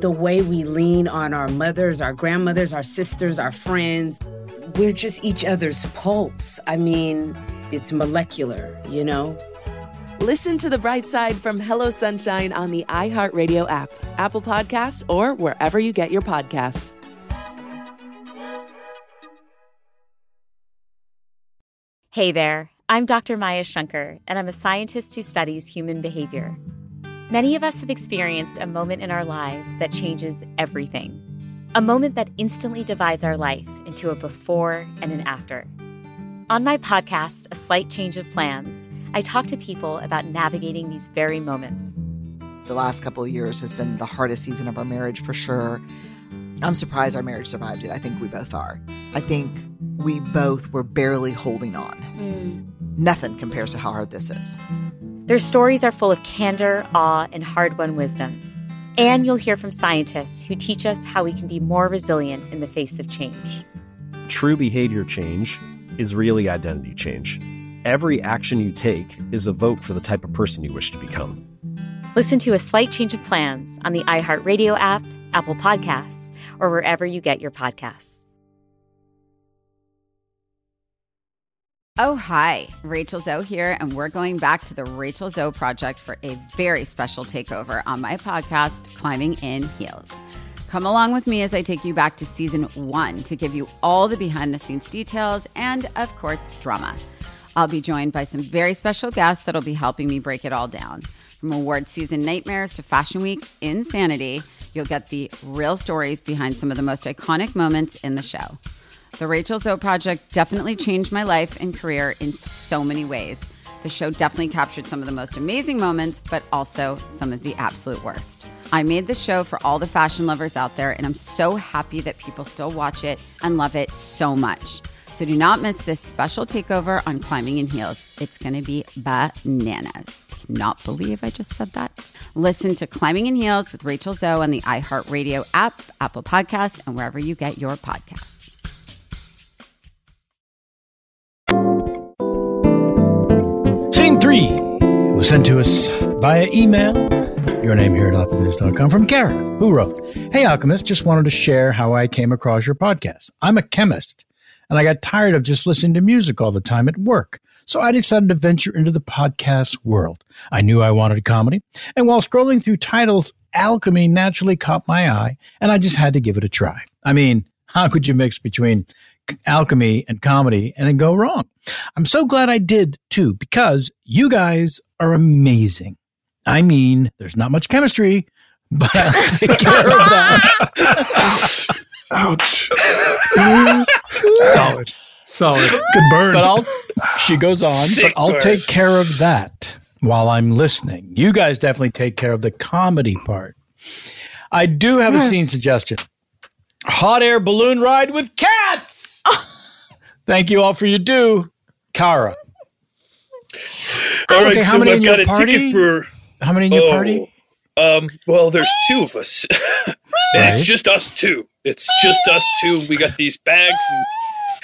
Speaker 13: the way we lean on our mothers, our grandmothers, our sisters, our friends. We're just each other's pulse. I mean, it's molecular, you know?
Speaker 11: Listen to the bright side from Hello Sunshine on the iHeartRadio app, Apple Podcasts, or wherever you get your podcasts.
Speaker 1: Hey there, I'm Dr. Maya Shankar, and I'm a scientist who studies human behavior. Many of us have experienced a moment in our lives that changes everything. A moment that instantly divides our life into a before and an after. On my podcast, A Slight Change of Plans, I talk to people about navigating these very moments.
Speaker 14: The last couple of years has been the hardest season of our marriage for sure. I'm surprised our marriage survived it. I think we both are. I think we both were barely holding on.
Speaker 1: Mm.
Speaker 14: Nothing compares to how hard this is.
Speaker 1: Their stories are full of candor, awe, and hard won wisdom. And you'll hear from scientists who teach us how we can be more resilient in the face of change.
Speaker 15: True behavior change is really identity change. Every action you take is a vote for the type of person you wish to become.
Speaker 1: Listen to A Slight Change of Plans on the iHeartRadio app, Apple Podcasts, or wherever you get your podcasts.
Speaker 16: Oh, hi. Rachel Zoe here, and we're going back to the Rachel Zoe Project for a very special takeover on my podcast, Climbing in Heels. Come along with me as I take you back to season one to give you all the behind the scenes details and, of course, drama. I'll be joined by some very special guests that'll be helping me break it all down. From award season nightmares to fashion week insanity, you'll get the real stories behind some of the most iconic moments in the show. The Rachel Zoe Project definitely changed my life and career in so many ways. The show definitely captured some of the most amazing moments, but also some of the absolute worst. I made the show for all the fashion lovers out there, and I'm so happy that people still watch it and love it so much. So do not miss this special takeover on Climbing in Heels. It's going to be bananas. Cannot believe I just said that. Listen to Climbing in Heels with Rachel Zoe on the iHeartRadio app, Apple Podcasts, and wherever you get your podcasts.
Speaker 2: Scene three was sent to us via email. Your name here at alchemist.com from Kara, who wrote, Hey Alchemist, just wanted to share how I came across your podcast. I'm a chemist and I got tired of just listening to music all the time at work. So I decided to venture into the podcast world. I knew I wanted comedy, and while scrolling through titles, alchemy naturally caught my eye, and I just had to give it a try. I mean, How could you mix between alchemy and comedy and it go wrong? I'm so glad I did too, because you guys are amazing. I mean, there's not much chemistry, but I'll take care of that.
Speaker 3: Ouch.
Speaker 2: Solid. Solid.
Speaker 3: Good burn.
Speaker 2: But I'll she goes on,
Speaker 3: Sick
Speaker 2: but I'll
Speaker 3: burn.
Speaker 2: take care of that while I'm listening. You guys definitely take care of the comedy part. I do have a scene suggestion. Hot air balloon ride with cats. Thank you all for your do. Kara.
Speaker 5: All right,
Speaker 2: Okay, how
Speaker 5: so
Speaker 2: many
Speaker 5: I've
Speaker 2: in
Speaker 5: got
Speaker 2: your
Speaker 5: a
Speaker 2: party?
Speaker 5: ticket for.
Speaker 2: How many in your
Speaker 5: Oh,
Speaker 2: party?
Speaker 5: Um. Well, there's two of us, and
Speaker 2: Right.
Speaker 5: it's just us two. It's just us two. We got these bags, and,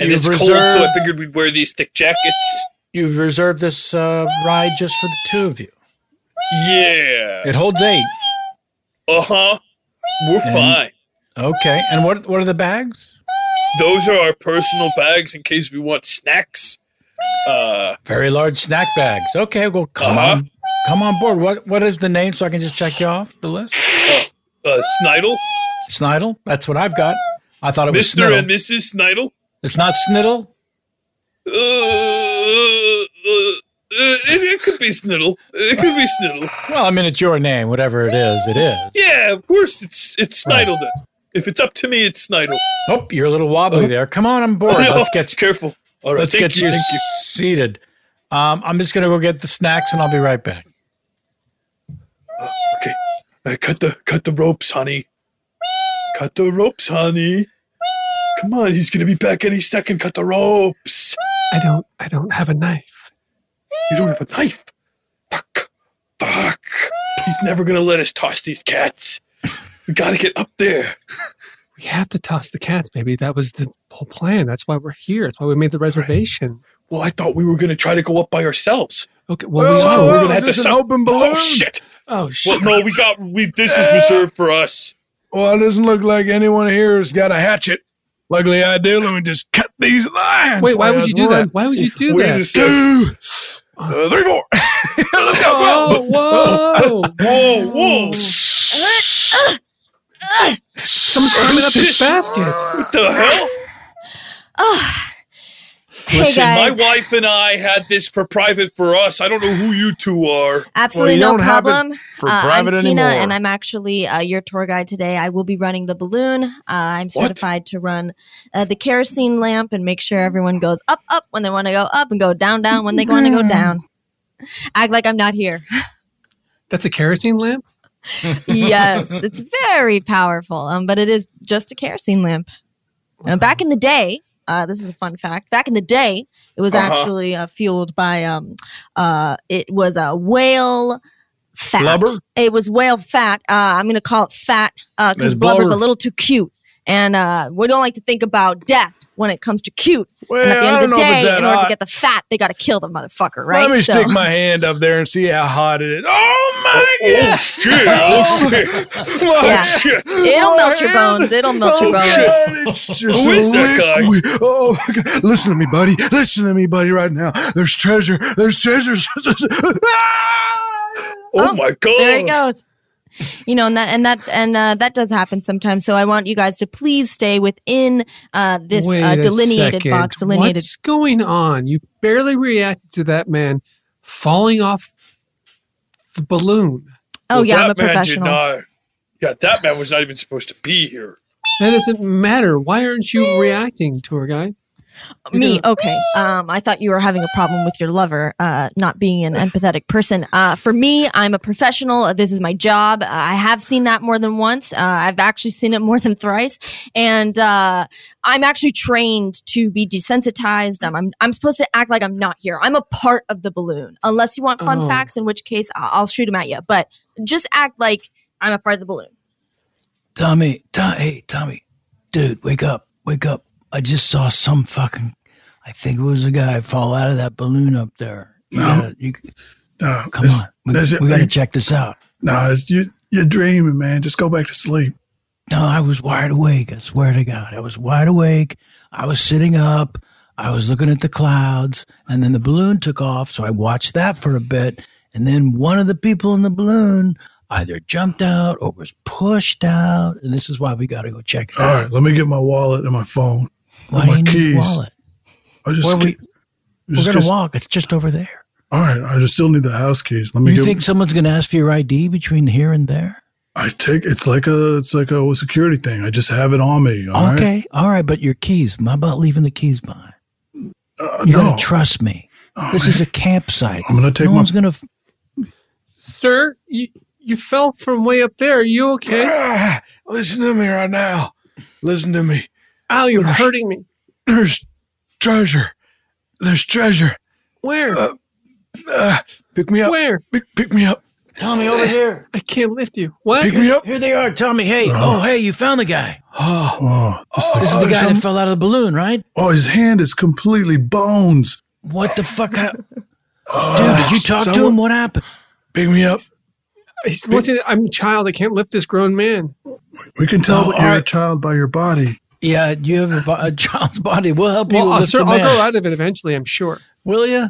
Speaker 5: and it's cold, so I figured we'd wear these thick jackets.
Speaker 2: You've reserved this uh, ride just for the two of you.
Speaker 5: Yeah.
Speaker 2: It holds eight.
Speaker 5: Uh huh. We're
Speaker 2: And-
Speaker 5: fine.
Speaker 2: Okay. And what what are the bags?
Speaker 5: Those are our personal bags in case we want snacks. Uh,
Speaker 2: Very large snack bags. Okay, well come
Speaker 5: Uh-huh.
Speaker 2: on. Come on board. What what is the name so I can just check you off the list?
Speaker 5: uh, Snidel,
Speaker 2: Snidel? That's what I've got. I thought it was Sniddle.
Speaker 5: and Mrs. Snidel.
Speaker 2: It's not Sniddle?
Speaker 5: Uh, uh, uh, it, it could be Sniddle. It could be Sniddle.
Speaker 2: Well, I mean it's your name. Whatever it is, it is.
Speaker 5: Yeah, of course it's it's Snidel then. If it's up to me, it's Snidel.
Speaker 2: Oh, you're a little wobbly there. Come on, I'm bored. Let's get you
Speaker 5: careful. All right,
Speaker 2: Let's
Speaker 5: thank
Speaker 2: get
Speaker 5: you,
Speaker 2: you,
Speaker 5: you.
Speaker 2: seated. Um, I'm just gonna go get the snacks and I'll be right back.
Speaker 5: Okay, uh, cut the cut the ropes, honey. Cut the ropes, honey. Come on, he's gonna be back any second. Cut the ropes.
Speaker 4: I don't. I don't have a knife.
Speaker 5: You don't have a knife. Fuck. Fuck. He's never gonna let us toss these cats. We gotta get up there.
Speaker 4: We have to toss the cats, baby. That was the whole plan. That's why we're here. That's why we made the reservation.
Speaker 5: Well, I thought we were gonna try to go up by ourselves.
Speaker 4: Okay.
Speaker 5: Well,
Speaker 4: Well,
Speaker 5: we
Speaker 4: we
Speaker 5: are.
Speaker 4: are.
Speaker 5: We're gonna have to.
Speaker 6: Just an
Speaker 5: suck-
Speaker 6: open balloon?
Speaker 5: Oh shit.
Speaker 4: Oh shit.
Speaker 5: Well, no, we got. We. This is reserved for us.
Speaker 6: Well, it doesn't look like anyone here has got a hatchet. Luckily, I do. Let me just cut these lines.
Speaker 4: Wait, why would you do
Speaker 6: One,
Speaker 4: that? Why would you do
Speaker 6: Wait
Speaker 4: that?
Speaker 6: a second. Two, uh, three, four. Let's go.
Speaker 4: Oh, whoa!
Speaker 5: whoa! Whoa!
Speaker 4: Someone's climbing up this basket.
Speaker 5: What the hell?
Speaker 7: Oh. Hey
Speaker 5: Listen, my wife and I had this for private for us. I don't know who you two are.
Speaker 7: absolutely
Speaker 6: you
Speaker 7: no
Speaker 6: don't have it
Speaker 7: problem.
Speaker 6: for
Speaker 7: Uh,
Speaker 6: private
Speaker 7: I'm Tina,
Speaker 6: anymore.
Speaker 7: and I'm actually uh, your tour guide today. I will be running the balloon. Uh, I'm
Speaker 5: What?
Speaker 7: certified to run uh, the kerosene lamp and make sure everyone goes up, up when they want to go up, and go down, down when they want to go down. Act like I'm not here.
Speaker 4: That's a kerosene lamp.
Speaker 7: Yes, it's very powerful, um, but it is just a kerosene lamp. Uh, back in the day, uh, this is a fun fact. Back in the day, it was
Speaker 5: Uh-huh.
Speaker 7: actually uh, fueled by um, uh, it was a whale fat.
Speaker 6: Blubber?
Speaker 7: It was whale fat. Uh, I'm going to call it fat because
Speaker 6: That's
Speaker 7: blubber's a little too cute, and uh, we don't like to think about death when it comes to cute.
Speaker 6: Well,
Speaker 7: and at the
Speaker 6: I
Speaker 7: end of
Speaker 6: don't
Speaker 7: the
Speaker 6: know if it's
Speaker 7: day,
Speaker 6: that
Speaker 7: in order to get the fat, they got to kill the motherfucker, right?
Speaker 6: Let me
Speaker 7: So-
Speaker 6: stick my hand up there and see how hot it is. Oh my
Speaker 5: Oh
Speaker 6: god!
Speaker 5: shit! Oh shit! Oh
Speaker 7: Yeah.
Speaker 5: shit!
Speaker 7: It'll melt your bones. It'll melt your
Speaker 6: Oh,
Speaker 7: bones.
Speaker 6: God, it's just
Speaker 5: Who is that guy?
Speaker 6: liquid. Oh, my God. listen to me, buddy. Listen to me, buddy, right now. There's treasure. There's treasure.
Speaker 5: Oh, my god!
Speaker 7: There he goes. You know, and that and that and uh, that does happen sometimes. So I want you guys to please stay within uh, this uh, delineated box. Delineated.
Speaker 4: What's going on? You barely reacted to that man falling off the balloon.
Speaker 7: Oh
Speaker 5: Well,
Speaker 7: yeah, I'm a
Speaker 5: that man did
Speaker 7: professional.
Speaker 5: not- yeah, that man was not even supposed to be here.
Speaker 4: That doesn't matter. Why aren't you reacting, to tour guide?
Speaker 7: Me, okay. Um, I thought you were having a problem with your lover, uh, not being an empathetic person. Uh, for me, I'm a professional. This is my job. Uh, I have seen that more than once. Uh, I've actually seen it more than thrice, and uh, I'm actually trained to be desensitized. Um, I'm I'm supposed to act like I'm not here. I'm a part of the balloon, unless you want fun
Speaker 4: Oh.
Speaker 7: facts, in which case I- I'll shoot them at you. But just act like I'm a part of the balloon.
Speaker 2: Tommy, Tom, hey, Tommy, dude, wake up, wake up. I just saw some fucking, I think it was a guy fall out of that balloon up there. You
Speaker 3: No.
Speaker 2: gotta, you,
Speaker 3: No,
Speaker 2: come on, we, we gotta check this out.
Speaker 3: No, it's, you, you're dreaming, man. Just go back to sleep.
Speaker 2: No, I was wide awake. I swear to God, I was wide awake. I was sitting up. I was looking at the clouds, and then the balloon took off. So I watched that for a bit, and then one of the people in the balloon, either jumped out or was pushed out. And this is why we got to go check it
Speaker 3: All
Speaker 2: out.
Speaker 3: right, let me get my wallet and my phone.
Speaker 2: Why do
Speaker 3: my
Speaker 2: you need
Speaker 3: keys.
Speaker 2: a wallet?
Speaker 3: I just
Speaker 2: Where we,
Speaker 3: get-
Speaker 2: we're going to
Speaker 3: get-
Speaker 2: walk. It's just over there.
Speaker 3: All right, I just still need the house keys. Let me
Speaker 2: You
Speaker 3: get.
Speaker 2: think someone's going to ask for your ID between here and there?
Speaker 3: I take it's like a it's like a security thing. I just have it on me. all right?
Speaker 2: okay. All right. But your keys. How about leaving the keys behind?
Speaker 3: Uh,
Speaker 2: you
Speaker 3: no.
Speaker 2: got to trust me. this is a campsite.
Speaker 3: I'm gonna take
Speaker 2: no
Speaker 3: my-
Speaker 2: one's going to.
Speaker 4: Sir, you you fell from way up there. Are you okay?
Speaker 17: Ah, listen to me right now. Listen to me.
Speaker 4: Ow, you're
Speaker 17: There's-
Speaker 4: hurting me.
Speaker 17: There's treasure. There's treasure.
Speaker 4: Where?
Speaker 17: Uh, uh, pick me up.
Speaker 4: Where?
Speaker 17: Pick, pick me up.
Speaker 2: Tommy, over here.
Speaker 4: I can't lift you. What?
Speaker 17: Pick me up.
Speaker 2: Here they are, Tommy. Hey,
Speaker 3: Oh.
Speaker 2: oh, hey, you found the guy.
Speaker 3: Oh,
Speaker 2: This is the
Speaker 3: oh,
Speaker 2: guy
Speaker 3: some-
Speaker 2: that fell out of the balloon, right?
Speaker 3: Oh, his hand is completely bones.
Speaker 2: What the fuck? hap-
Speaker 3: Oh,
Speaker 2: Dude, did you talk to him? What happened?
Speaker 17: Pick me up.
Speaker 4: He's wanting, I'm a child. I can't lift this grown man.
Speaker 3: We can tell
Speaker 2: Oh,
Speaker 3: you're
Speaker 2: all
Speaker 3: a child by your body.
Speaker 2: Yeah, you have a, bo- a child's body. We'll help you
Speaker 4: I'll,
Speaker 2: lift
Speaker 4: sir, I'll
Speaker 2: man.
Speaker 4: grow out of it eventually. I'm sure.
Speaker 2: Will you?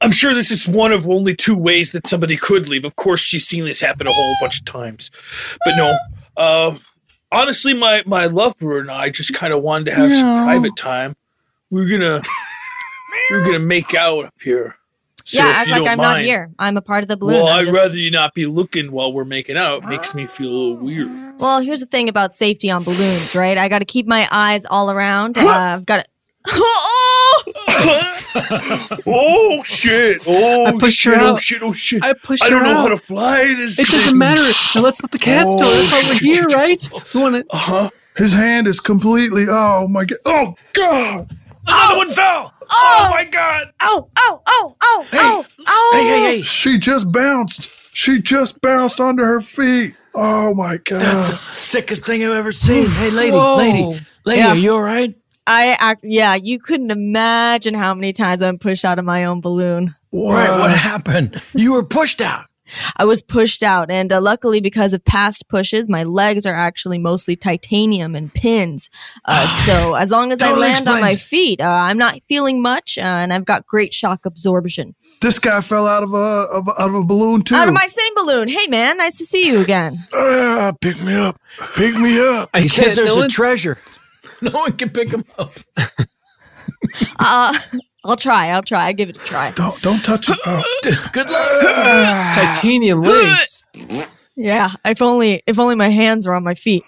Speaker 5: I'm sure this is one of only two ways that somebody could leave. Of course, she's seen this happen a whole bunch of times, but no. Uh, honestly, my my lover and I just kind of wanted to have some private time. We're gonna we're gonna make out up here. So
Speaker 7: yeah,
Speaker 5: if
Speaker 7: act like I'm not here. I'm a part of the balloon.
Speaker 5: Well,
Speaker 7: I'm
Speaker 5: I'd
Speaker 7: just-
Speaker 5: rather you not be looking while we're making out. It makes me feel a little weird.
Speaker 7: Well, here's the thing about safety on balloons, right? I got to keep my eyes all around. Uh, I've got to.
Speaker 5: oh shit! Oh
Speaker 4: I pushed
Speaker 5: shit!
Speaker 4: her
Speaker 5: Oh shit! Oh shit!
Speaker 4: I pushed
Speaker 5: I don't
Speaker 4: her
Speaker 5: know how to fly this.
Speaker 4: It doesn't matter. Now let's let the cats go. That's why we're here, right? We want to.
Speaker 5: Uh huh.
Speaker 3: His hand is completely. Oh my god! Oh god!
Speaker 2: Another oh! one fell.
Speaker 5: Oh! oh my god!
Speaker 7: Oh, oh, oh, oh, oh, oh.
Speaker 2: Hey, hey, hey.
Speaker 3: She just bounced. She just bounced onto her feet. Oh my god!
Speaker 2: That's the sickest thing I've ever seen. Hey, lady,
Speaker 4: Whoa.
Speaker 2: lady, lady,
Speaker 7: Yeah.
Speaker 2: are you all right?
Speaker 7: I act. Yeah, you couldn't imagine how many times I'm pushed out of my own balloon.
Speaker 2: Right, what happened? You were pushed out.
Speaker 7: I was pushed out, and uh, luckily, because of past pushes, my legs are actually mostly titanium and pins. Uh, so as long as I land on my feet, uh, I'm not feeling much, uh, and I've got great shock absorption.
Speaker 3: This guy fell out of a of, out of a balloon too.
Speaker 7: Out of my same balloon. Hey, man, nice to see you again.
Speaker 17: Ah, pick me up. Pick me up.
Speaker 2: He says there's
Speaker 4: no
Speaker 2: a
Speaker 4: one-
Speaker 2: treasure. No one can pick him up.
Speaker 7: Uh, I'll try. I'll try. I'll give it a try.
Speaker 3: don't don't touch it. Oh.
Speaker 2: Good luck.
Speaker 4: Titanium legs.
Speaker 7: Yeah, if only if only my hands were on my feet.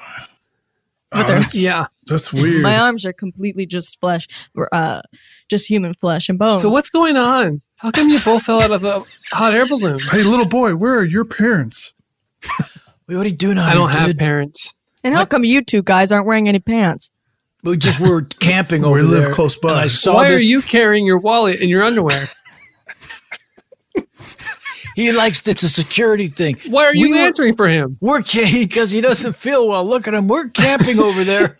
Speaker 3: Oh, that's,
Speaker 4: Yeah.
Speaker 3: that's weird.
Speaker 7: My arms are completely just flesh, uh, just human flesh and bones.
Speaker 4: So what's going on? How come you both fell out of a hot air balloon?
Speaker 3: Hey, little boy, where are your parents?
Speaker 2: Wait, what are you doing
Speaker 4: I don't have
Speaker 2: dude?
Speaker 4: parents.
Speaker 7: And how come you two guys aren't wearing any pants?
Speaker 2: We just were camping over
Speaker 3: We live
Speaker 2: there,
Speaker 3: close by.
Speaker 2: I saw
Speaker 4: Why
Speaker 2: this.
Speaker 4: are you carrying your wallet in your underwear?
Speaker 2: He likes it's a security thing.
Speaker 4: Why are you
Speaker 2: We were-
Speaker 4: answering for him?
Speaker 2: We're because he doesn't feel well. Look at him. We're camping over there.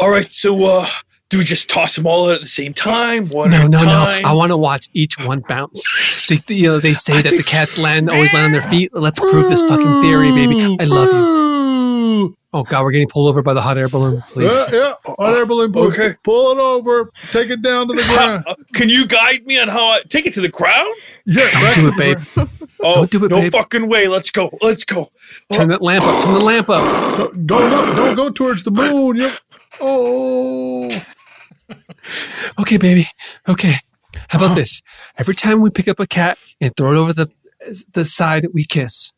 Speaker 5: All right, so uh, do we just toss them all out at the same time? One
Speaker 4: No,
Speaker 5: at a
Speaker 4: no, no. I want to watch each one bounce. They, you know, they say that the cats land always land on their feet. Let's prove this fucking theory, baby. I love you. Oh God, we're getting pulled over by the hot air balloon. Please.
Speaker 3: Yeah, yeah. Hot air balloon. Pull,
Speaker 5: Okay.
Speaker 3: pull it over. Take it down to the ground.
Speaker 5: Can you guide me on how I take it to the ground?
Speaker 3: Yeah,
Speaker 4: Don't do it, babe.
Speaker 5: Oh,
Speaker 4: Don't do it,
Speaker 5: no
Speaker 4: babe.
Speaker 5: fucking way. Let's go. Let's go.
Speaker 4: Turn that lamp up. Turn the lamp up.
Speaker 3: Don't go, don't go towards the moon. Yep. Oh.
Speaker 4: Okay, baby. Okay. How about this? Every time we pick up a cat and throw it over the the side, we kiss.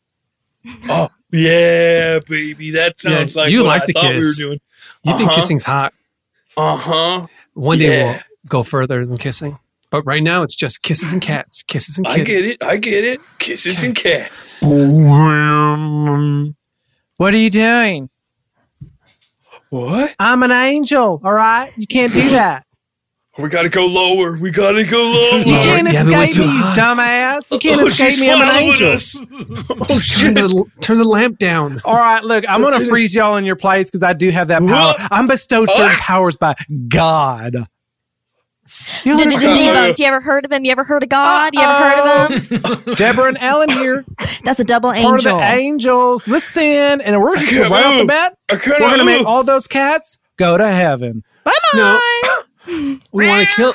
Speaker 5: Oh, yeah, baby. That
Speaker 4: Yeah,
Speaker 5: sounds like
Speaker 4: you
Speaker 5: what
Speaker 4: like
Speaker 5: I
Speaker 4: to
Speaker 5: thought we were
Speaker 4: kiss.
Speaker 5: doing.
Speaker 4: You think
Speaker 5: Uh-huh.
Speaker 4: kissing's hot?
Speaker 5: Uh huh.
Speaker 4: One day
Speaker 5: Yeah.
Speaker 4: we'll go further than kissing. But right now, it's just kisses and cats. Kisses and
Speaker 5: I get it. I get it. Kisses and cats.
Speaker 18: What are you doing?
Speaker 5: What?
Speaker 18: I'm an angel, all right? You can't do that.
Speaker 5: We gotta go lower. We gotta go lower.
Speaker 18: You can't
Speaker 4: Yeah,
Speaker 18: escape me, you
Speaker 4: high.
Speaker 18: dumbass. You can't
Speaker 5: Oh,
Speaker 18: escape me. I'm an angel.
Speaker 5: us. Oh
Speaker 4: Turn
Speaker 5: shit.
Speaker 4: the, turn the lamp down.
Speaker 18: All right, look, I'm going to freeze y'all in your place because I do have that power.
Speaker 5: What?
Speaker 18: I'm bestowed certain
Speaker 5: Ah.
Speaker 18: powers by God. You
Speaker 7: do, do you ever heard of him? You ever heard of God? You ever heard of him?
Speaker 18: Deborah and Ellen here,
Speaker 7: That's a double
Speaker 18: part of
Speaker 7: angel.
Speaker 18: the angels. Listen, and we're just
Speaker 5: can't
Speaker 18: right off the
Speaker 5: move.
Speaker 18: bat. We're going to make all those cats go to heaven. Bye
Speaker 4: No, we want to kill.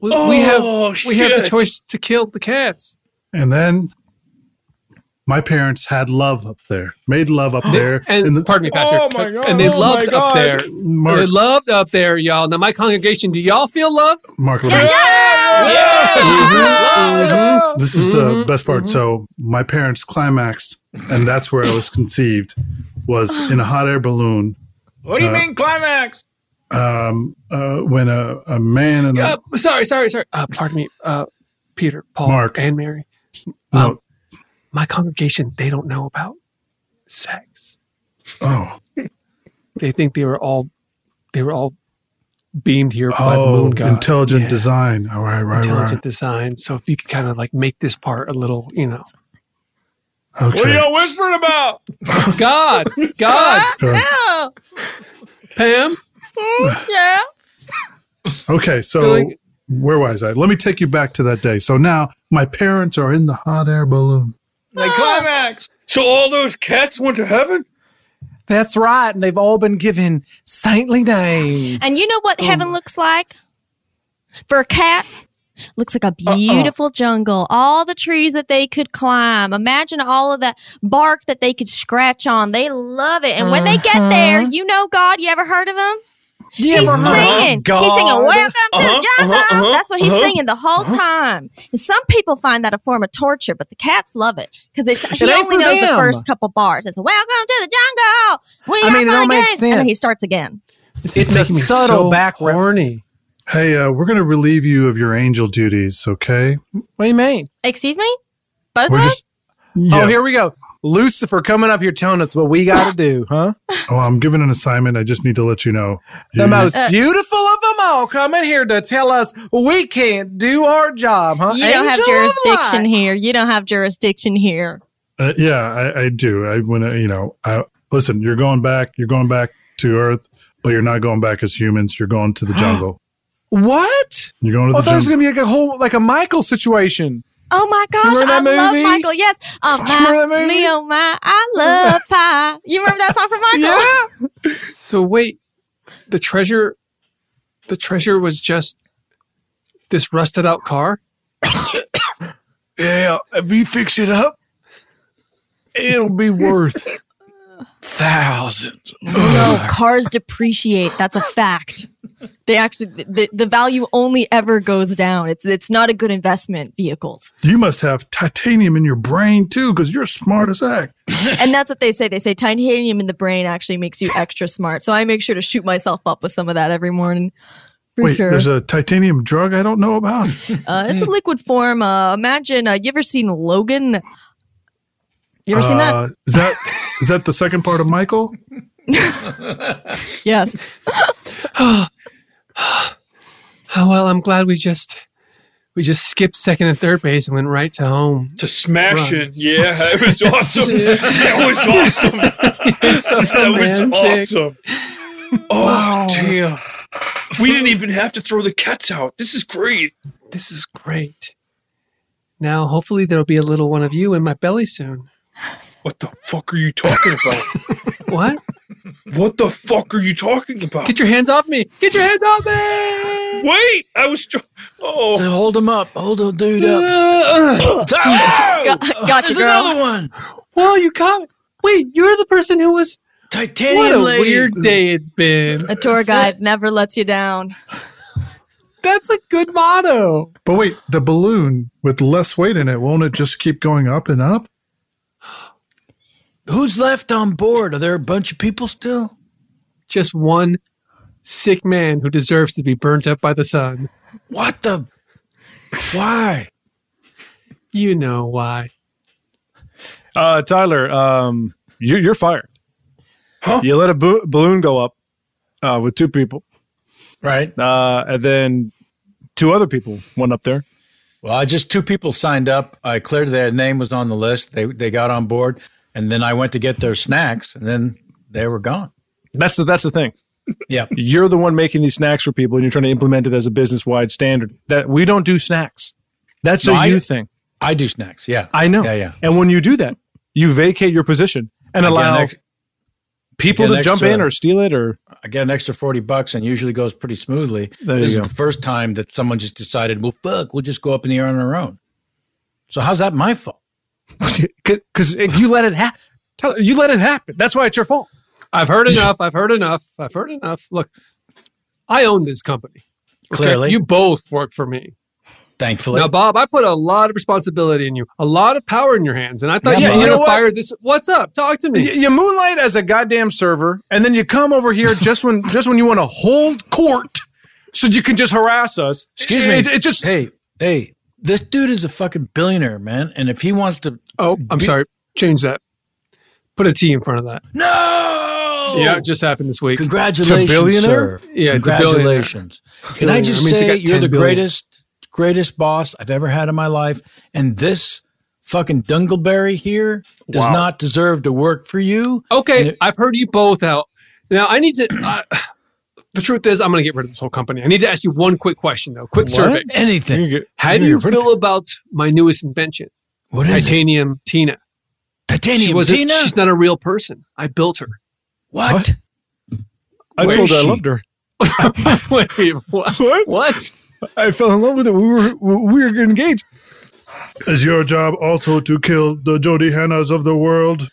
Speaker 4: We, we have
Speaker 5: Oh,
Speaker 4: we have the choice to kill the cats.
Speaker 3: And then my parents had love up there, made love up there.
Speaker 4: And
Speaker 3: in the-
Speaker 4: pardon me, Pastor.
Speaker 3: Oh my God,
Speaker 4: and they
Speaker 3: oh my
Speaker 4: loved up there.
Speaker 3: Mark-
Speaker 4: They loved up there, y'all. Now, my congregation, do y'all feel love?
Speaker 3: Mark, let me- Mhm. This is the best part. So my parents climaxed, and that's where I was conceived. Was in a hot air balloon.
Speaker 2: What do you
Speaker 3: Uh,
Speaker 2: mean climax?
Speaker 3: Um, uh, when a, a man and a
Speaker 4: Uh, sorry, sorry, sorry. Uh, pardon me, uh, Peter, Paul,
Speaker 3: Mark.
Speaker 4: and Mary.
Speaker 3: no,
Speaker 4: Um, my congregation, they don't know about sex.
Speaker 3: oh
Speaker 4: They think they were all, they were all beamed here by the
Speaker 3: oh
Speaker 4: moon god.
Speaker 3: intelligent
Speaker 4: Yeah.
Speaker 3: design. All right, right,
Speaker 4: intelligent
Speaker 3: right.
Speaker 4: design. So if you could kind of like make this part a little, you know, Okay.
Speaker 2: What are y'all whispering about?
Speaker 4: God, God,
Speaker 7: No.
Speaker 4: Pam.
Speaker 7: Mm, yeah.
Speaker 3: Okay, so
Speaker 4: Feeling-
Speaker 3: where was I? Let me take you back to that day. So now my parents are in the hot air balloon.
Speaker 2: Like ah. climax.
Speaker 17: So all those cats went to heaven?
Speaker 18: That's right. And they've all been given saintly names.
Speaker 7: And you know what heaven um, looks like? For a cat, looks like a beautiful jungle. All the trees that they could climb. Imagine all of that bark that they could scratch on. They love it. And when they get there, uh-huh. you know God. You ever heard of him?
Speaker 18: You
Speaker 7: he's
Speaker 18: ever heard of
Speaker 7: singing.
Speaker 18: God?
Speaker 7: He's singing, "Welcome to
Speaker 17: Uh-huh,
Speaker 7: the jungle."
Speaker 17: uh-huh, uh-huh,
Speaker 7: That's what he's
Speaker 17: uh-huh.
Speaker 7: singing the whole time. And some people find that a form of torture, but the cats love it because it's he only
Speaker 18: for
Speaker 7: knows the first couple bars. It's "Welcome to the jungle." We
Speaker 18: I
Speaker 7: are
Speaker 18: mean, it
Speaker 7: fun
Speaker 18: all makes
Speaker 7: again." And then
Speaker 18: sense.
Speaker 7: he starts again.
Speaker 4: This
Speaker 18: It's
Speaker 4: is
Speaker 18: a
Speaker 4: making me
Speaker 18: subtle
Speaker 4: so
Speaker 18: background.
Speaker 4: horny.
Speaker 3: Hey, uh, we're going to relieve you of your angel duties, okay?
Speaker 18: What do you mean?
Speaker 7: Excuse me, both
Speaker 3: We're
Speaker 7: of us.
Speaker 3: Yeah.
Speaker 18: Oh, here we go. Lucifer coming up here telling us what we got to do, huh?
Speaker 3: Oh, I'm given an assignment. I just need to let you know.
Speaker 18: The most
Speaker 7: Uh,
Speaker 18: beautiful of them all coming here to tell us we can't do our job, huh?
Speaker 7: You don't have
Speaker 18: Angel of
Speaker 7: jurisdiction here. You don't have jurisdiction here.
Speaker 3: Uh, yeah, I, I do. I when uh, you know, I, listen. You're going back. You're going back to Earth, but you're not going back as humans. You're going to the jungle.
Speaker 18: What?
Speaker 3: You're going to
Speaker 18: I
Speaker 3: the
Speaker 18: thought it was going to be like a whole, like a Michael situation.
Speaker 7: Oh my gosh,
Speaker 18: remember that
Speaker 7: I love? Michael. Yes. Oh
Speaker 18: Do you that
Speaker 7: my,
Speaker 18: movie?
Speaker 7: me, oh my, I love pie. You remember that song from Michael?
Speaker 18: Yeah.
Speaker 4: So wait, the treasure, the treasure was just this rusted out car.
Speaker 2: Yeah, if you fix it up, it'll be worth thousands.
Speaker 7: No, cars depreciate. That's a fact. They actually, the, the value only ever goes down. It's it's not a good investment vehicles.
Speaker 3: You must have titanium in your brain too, because you're smart as heck.
Speaker 7: and that's what they say. They say titanium in the brain actually makes you extra smart. So I make sure to shoot myself up with some of that every morning. For
Speaker 3: Wait,
Speaker 7: sure.
Speaker 3: there's a titanium drug I don't know about.
Speaker 7: Uh, it's a liquid form. Uh, imagine, uh, you ever seen Logan? You ever seen
Speaker 3: Uh,
Speaker 7: that?
Speaker 3: Is that is that the second part of Michael?
Speaker 7: Yes.
Speaker 4: Oh well, I'm glad we just we just skipped second and third base and went right to home.
Speaker 17: To smash
Speaker 4: Run.
Speaker 17: it. Yeah, it was awesome. that was awesome.
Speaker 4: So
Speaker 17: that was awesome. Oh, damn. We didn't even have to throw the cats out. This is great.
Speaker 4: This is great. Now, hopefully, there'll be a little one of you in my belly soon.
Speaker 17: What the fuck are you talking about?
Speaker 4: What?
Speaker 17: What the fuck are you talking about?
Speaker 4: Get your hands off me! Get your hands off me!
Speaker 17: Wait, I was. Tr- oh,
Speaker 2: So hold him up. Hold the dude up.
Speaker 7: Uh, uh, got, got you,
Speaker 2: There's
Speaker 7: girl.
Speaker 2: another one.
Speaker 4: Whoa, you caught! Wait, you're the person who was.
Speaker 2: Titanium
Speaker 4: What a
Speaker 2: lady.
Speaker 4: weird day it's been.
Speaker 7: A tour guide never lets you down.
Speaker 4: That's a good motto.
Speaker 3: But wait, the balloon with less weight in it, won't it just keep going up and up?
Speaker 2: Who's left on board? Are there a bunch of people still?
Speaker 4: Just one sick man who deserves to be burnt up by the sun.
Speaker 2: What the? Why?
Speaker 4: You know why.
Speaker 6: Uh, Tyler, um, you, you're fired. Huh? You let a bo- balloon go up uh, with two people,
Speaker 2: Right.
Speaker 6: uh, and then two other people went up there.
Speaker 2: Well, I just two people signed up. I cleared their name was on the list. They they got on board, and then I went to get their snacks, and then they were gone.
Speaker 6: That's the that's the thing.
Speaker 2: Yeah.
Speaker 6: You're the one making these snacks for people, and you're trying to implement it as a business wide standard. That we don't do snacks. That's
Speaker 2: No,
Speaker 6: a
Speaker 2: I-
Speaker 6: you thing.
Speaker 2: I do snacks. Yeah.
Speaker 6: I know.
Speaker 2: Yeah, yeah.
Speaker 6: And when you do that, you vacate your position and
Speaker 2: I
Speaker 6: allow
Speaker 2: an ex-
Speaker 6: people to
Speaker 2: an
Speaker 6: jump in or steal it or
Speaker 2: I get an extra forty bucks, and usually goes pretty smoothly.
Speaker 6: There
Speaker 2: this
Speaker 6: go.
Speaker 2: is the first time that someone just decided, well, fuck, we'll just go up in the air on our own. So how's that my fault?
Speaker 6: Because you let it happen. You let it happen. That's why it's your fault.
Speaker 4: I've heard enough. I've heard enough. I've heard enough. Look, I own this company. Okay?
Speaker 2: Clearly.
Speaker 4: You both work for me.
Speaker 2: Thankfully.
Speaker 4: Now, Bob, I put a lot of responsibility in you, a lot of power in your hands, and I thought
Speaker 6: Yeah,
Speaker 4: you
Speaker 6: you know what?
Speaker 4: fire this. What's up? Talk to me.
Speaker 6: Y- You moonlight as a goddamn server, and then you come over here just when just when you want to hold court, so you can just harass us.
Speaker 2: Excuse me.
Speaker 6: It, it just
Speaker 2: hey, hey, this dude is a fucking billionaire, man. And if he wants to,
Speaker 4: oh, I'm sorry, change that. Put a T in front of that.
Speaker 2: No.
Speaker 4: Yeah, it just happened this week.
Speaker 2: Congratulations, sir.
Speaker 4: Yeah.
Speaker 2: Congratulations. Can I just
Speaker 4: Billionaire. That means they
Speaker 2: say you're
Speaker 4: 10
Speaker 2: the
Speaker 4: billion.
Speaker 2: greatest, greatest boss I've ever had in my life, and this fucking Dungleberry here does
Speaker 4: Wow.
Speaker 2: not deserve to work for you.
Speaker 4: Okay, I've heard you both out. Now I need to. Uh, the truth is, I'm going to get rid of this whole company. I need to ask you one quick question, though. Quick
Speaker 2: What?
Speaker 4: survey.
Speaker 2: Anything.
Speaker 4: How do you feel about my newest invention?
Speaker 2: What is it?
Speaker 4: Titanium Tina.
Speaker 2: Titanium
Speaker 4: she wasn't-
Speaker 2: Tina?
Speaker 4: She's not a real person. I built her.
Speaker 2: What?
Speaker 6: I
Speaker 4: Where
Speaker 6: told her I loved her.
Speaker 4: Wait, what? What?
Speaker 6: I fell in love with her. We were we were engaged.
Speaker 3: Is your job also to kill the Jody Hannahs of the world,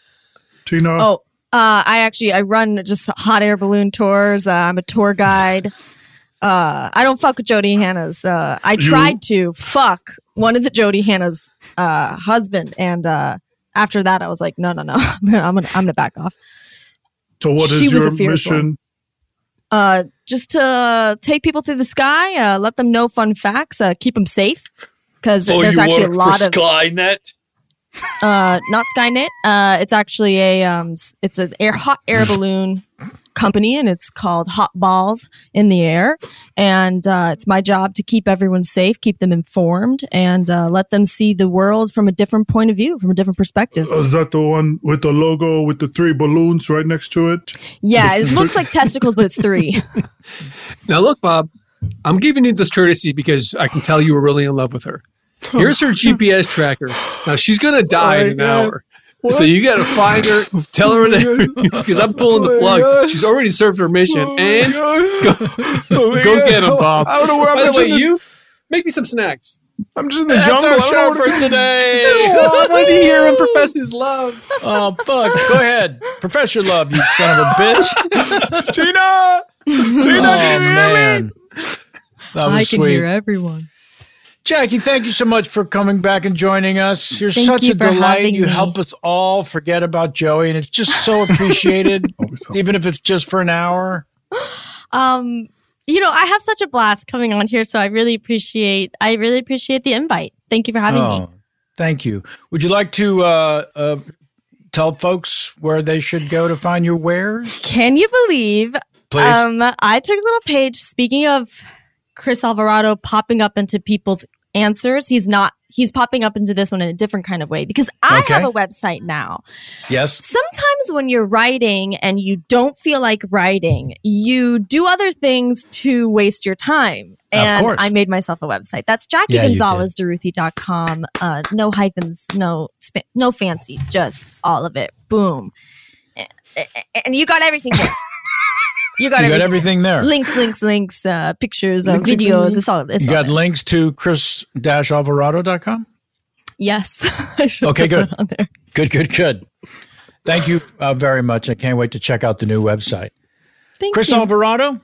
Speaker 3: Tina?
Speaker 7: Oh, uh, I actually I run just hot air balloon tours. Uh, I'm a tour guide. Uh, I don't fuck with Jody Hannah's. Uh, I
Speaker 3: You-
Speaker 7: tried to fuck one of the Jody Hannah's uh, husband, and uh, after that, I was like, no, no, no, I'm gonna, I'm gonna, back off.
Speaker 3: so what
Speaker 7: she
Speaker 3: is
Speaker 7: was
Speaker 3: your
Speaker 7: a fierce
Speaker 3: mission?
Speaker 7: Uh, just to take people through the sky, uh, let them know fun facts, uh, keep them safe, because
Speaker 5: Oh,
Speaker 7: there's
Speaker 5: you
Speaker 7: actually a lot
Speaker 5: for
Speaker 7: of
Speaker 5: Skynet?
Speaker 7: Uh not skynet uh it's actually a um it's an air hot air balloon company and it's called hot balls in the air and uh it's my job to keep everyone safe keep them informed and uh let them see the world from a different point of view from a different perspective
Speaker 3: Is that the one with the logo with the three balloons right next to it?
Speaker 7: yeah it looks like testicles but it's three
Speaker 4: Now, look, Bob, I'm giving you this courtesy because I can tell you were really in love with her. Here's her GPS tracker. Now, she's going to oh die in an
Speaker 6: Oh God.
Speaker 4: hour. So you got to find her, tell her, oh because I'm pulling the
Speaker 6: Oh my
Speaker 4: plug.
Speaker 6: God.
Speaker 4: She's already served her mission. Oh and go,
Speaker 6: Oh
Speaker 4: go get him, Bob.
Speaker 6: I don't know where I'm By
Speaker 4: the way,
Speaker 6: the-
Speaker 4: you make me some snacks.
Speaker 6: I'm just in the
Speaker 2: That's
Speaker 6: jungle.
Speaker 2: our show for
Speaker 6: to-
Speaker 2: today.
Speaker 4: I want to hear him profess his love.
Speaker 2: Oh fuck! Go ahead, profess your love, you son of a bitch.
Speaker 6: Tina, Tina,
Speaker 2: oh
Speaker 6: can you hear me?
Speaker 2: man, that was
Speaker 7: i can
Speaker 2: sweet.
Speaker 7: hear everyone
Speaker 2: Jackie, thank you so much for coming back and joining us. You're
Speaker 7: Thank
Speaker 2: such
Speaker 7: you
Speaker 2: a delight. You
Speaker 7: me.
Speaker 2: help us all forget about Joey, and it's just so appreciated, even if it's just for an hour.
Speaker 7: um you know i have such a blast coming on here so i really appreciate i really appreciate the invite thank you for having me
Speaker 2: Oh, thank you. Would you like to uh, uh, tell folks where they should go to find your wares?
Speaker 7: Can you believe?
Speaker 2: Please.
Speaker 7: Um, I took a little page. Speaking of Chris Alvarado popping up into people's answers, he's not. He's popping up into this one in a different kind of way because I
Speaker 2: Okay.
Speaker 7: have a website now.
Speaker 2: Yes.
Speaker 7: Sometimes when you're writing and you don't feel like writing, you do other things to waste your time.
Speaker 2: Of
Speaker 7: And
Speaker 2: course.
Speaker 7: I made myself a website. That's
Speaker 2: Yeah, you did.
Speaker 7: Uh, no hyphens, no sp- no fancy, just all of it. Boom. And you got everything. You got,
Speaker 2: You got
Speaker 7: everything,
Speaker 2: everything there.
Speaker 7: Links, links, links, uh, pictures, uh,
Speaker 2: Links, links,
Speaker 7: videos.
Speaker 2: links.
Speaker 7: It's all. It's
Speaker 2: you
Speaker 7: all
Speaker 2: got
Speaker 7: there.
Speaker 2: links to chris-alvarado.com?
Speaker 7: Yes.
Speaker 2: Okay, good.
Speaker 7: that on there.
Speaker 2: Good, good, good. Thank you uh, very much. I can't wait to check out the new website.
Speaker 7: Thank
Speaker 2: Chris
Speaker 7: you.
Speaker 2: Alvarado,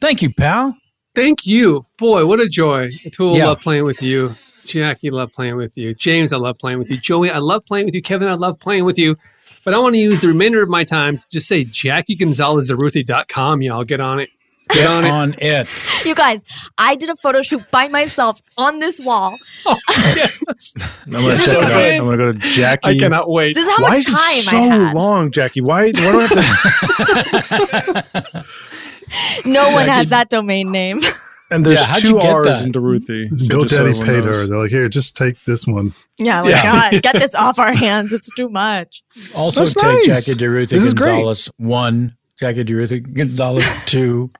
Speaker 2: thank you, pal.
Speaker 4: Thank you. Boy, what a joy. Atul,
Speaker 2: Yeah.
Speaker 4: love playing with you. Jackie, love playing with you. James, I love playing with you. Joey, I love playing with you. Kevin, I love playing with you. But I want to use the remainder of my time to just say JackieGonzalezDeruthi.com. Y'all get on it. Get on it.
Speaker 2: on it.
Speaker 7: You guys, I did a photo shoot by myself on this wall.
Speaker 6: Oh, I'm gonna check it out. I'm gonna go to Jackie.
Speaker 4: I cannot wait.
Speaker 7: This is how
Speaker 6: Why
Speaker 7: much
Speaker 6: is it
Speaker 7: time I
Speaker 6: so
Speaker 7: had.
Speaker 6: long, Jackie? Why? Why do I have to?
Speaker 7: No one
Speaker 6: Jackie-
Speaker 7: has that domain name.
Speaker 6: And there's
Speaker 2: Yeah,
Speaker 6: two R's
Speaker 2: that?
Speaker 6: in Deruthi. so just so
Speaker 3: GoDaddy paid
Speaker 6: knows.
Speaker 3: her. They're like, here, just take this one.
Speaker 7: yeah, like
Speaker 2: Yeah.
Speaker 7: God, get this off our hands. It's too much.
Speaker 2: Also
Speaker 6: That's
Speaker 2: take
Speaker 6: nice.
Speaker 2: Jackie DeRuthi
Speaker 6: This great.
Speaker 2: Gonzalez one, Jackie DeRuthi Gonzalez two.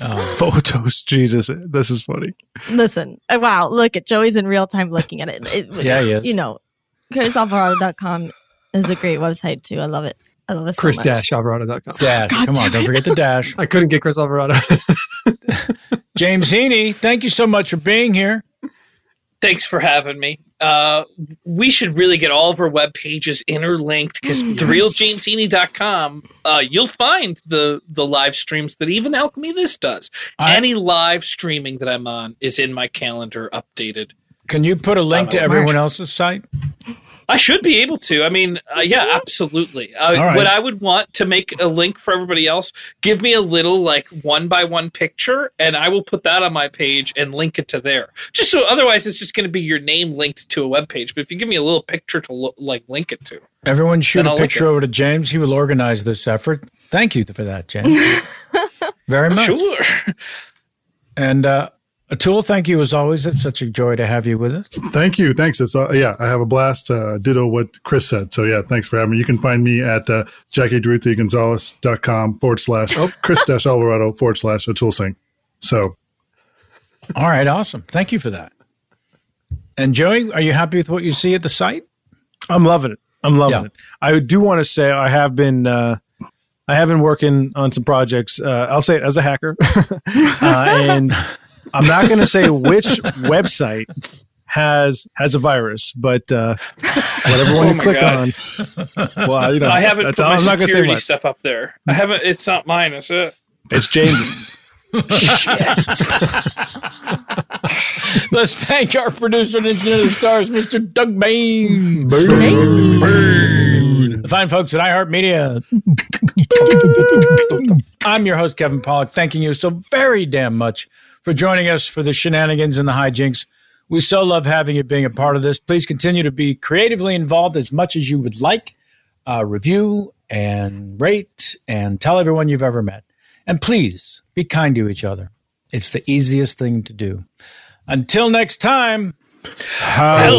Speaker 2: Oh,
Speaker 6: Photos, Jesus, this is funny.
Speaker 7: Listen, uh, wow, look at Joey's in real time looking at it. It-
Speaker 2: Yeah, he is.
Speaker 7: You know, ChrisAlvarado.com is a great website too. I love it. I love it so much.
Speaker 4: Chris-Alvarado.com.
Speaker 2: dash. Come on, don't forget the dash.
Speaker 4: I couldn't get Chris Alvarado.
Speaker 2: James Heaney, thank you so much for being here.
Speaker 5: Thanks for having me. uh, we should really get all of our web pages interlinked because
Speaker 4: Yes.
Speaker 5: therealjanesini.com, uh, you'll find the the live streams that even Alchemy This does. Any live streaming that I'm on is in my calendar updated.
Speaker 2: Can you put a link to everyone else's site?
Speaker 5: I should be able to. I mean, uh, yeah, absolutely. Uh,
Speaker 2: All right.
Speaker 5: What I would want to make a link for everybody else, give me a little like one by one picture, and I will put that on my page and link it to there. Just so otherwise, it's just going to be your name linked to a web page. But if you give me a little picture to lo- like link it to,
Speaker 2: Everyone shoot
Speaker 5: Then
Speaker 2: a
Speaker 5: I'll look
Speaker 2: picture over to James. He will organize this effort. Thank you for that, James. Very much.
Speaker 5: Sure.
Speaker 2: And uh, Atul, thank you as always. It's such a joy to have you with us.
Speaker 3: Thank you. Thanks. It's uh, yeah, I have a blast. Uh, ditto what Chris said. So yeah, thanks for having me. You can find me at uh, JackieDruthieGonzalez.com forward slash oh, Chris dash Alvarado forward slash Atul Singh. So
Speaker 2: All right, awesome. Thank you for that. And Joey, are you happy with what you see at the site?
Speaker 6: I'm loving it. I'm loving
Speaker 2: Yeah.
Speaker 6: it. I do want to say I have been uh, I have been working on some projects. Uh, I'll say it as a hacker, uh, and I'm not going to say which website has has a virus, but uh, whatever one
Speaker 5: Oh
Speaker 6: you click
Speaker 5: God.
Speaker 6: on. Well, you know,
Speaker 5: I haven't put
Speaker 6: all-
Speaker 5: my
Speaker 6: I'm not gonna say
Speaker 5: security stuff up there. I haven't. It's not mine. Is it?
Speaker 6: It's James's.
Speaker 2: Let's thank our producer and engineer of the stars, Mr. Doug Bain. The fine folks at iHeartMedia. I'm your host, Kevin Pollak, thanking you so very damn much for joining us for the shenanigans and the hijinks. We so love having you being a part of this. Please continue to be creatively involved as much as you would like. Uh, review and rate and tell everyone you've ever met. And please be kind to each other. It's the easiest thing to do. Until next time, how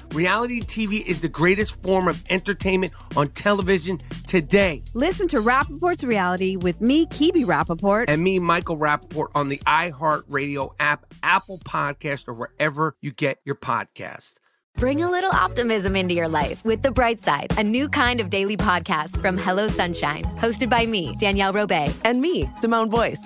Speaker 19: Reality TV is the greatest form of entertainment on television today.
Speaker 20: Listen to Rapaport's reality with me, Kebe Rapaport.
Speaker 19: And me, Michael Rappaport, on the iHeartRadio app, Apple Podcast, or wherever you get your podcast.
Speaker 12: Bring a little optimism into your life with The Bright Side, a new kind of daily podcast from Hello Sunshine, hosted by me, Danielle Robay.
Speaker 11: And me, Simone Boyce.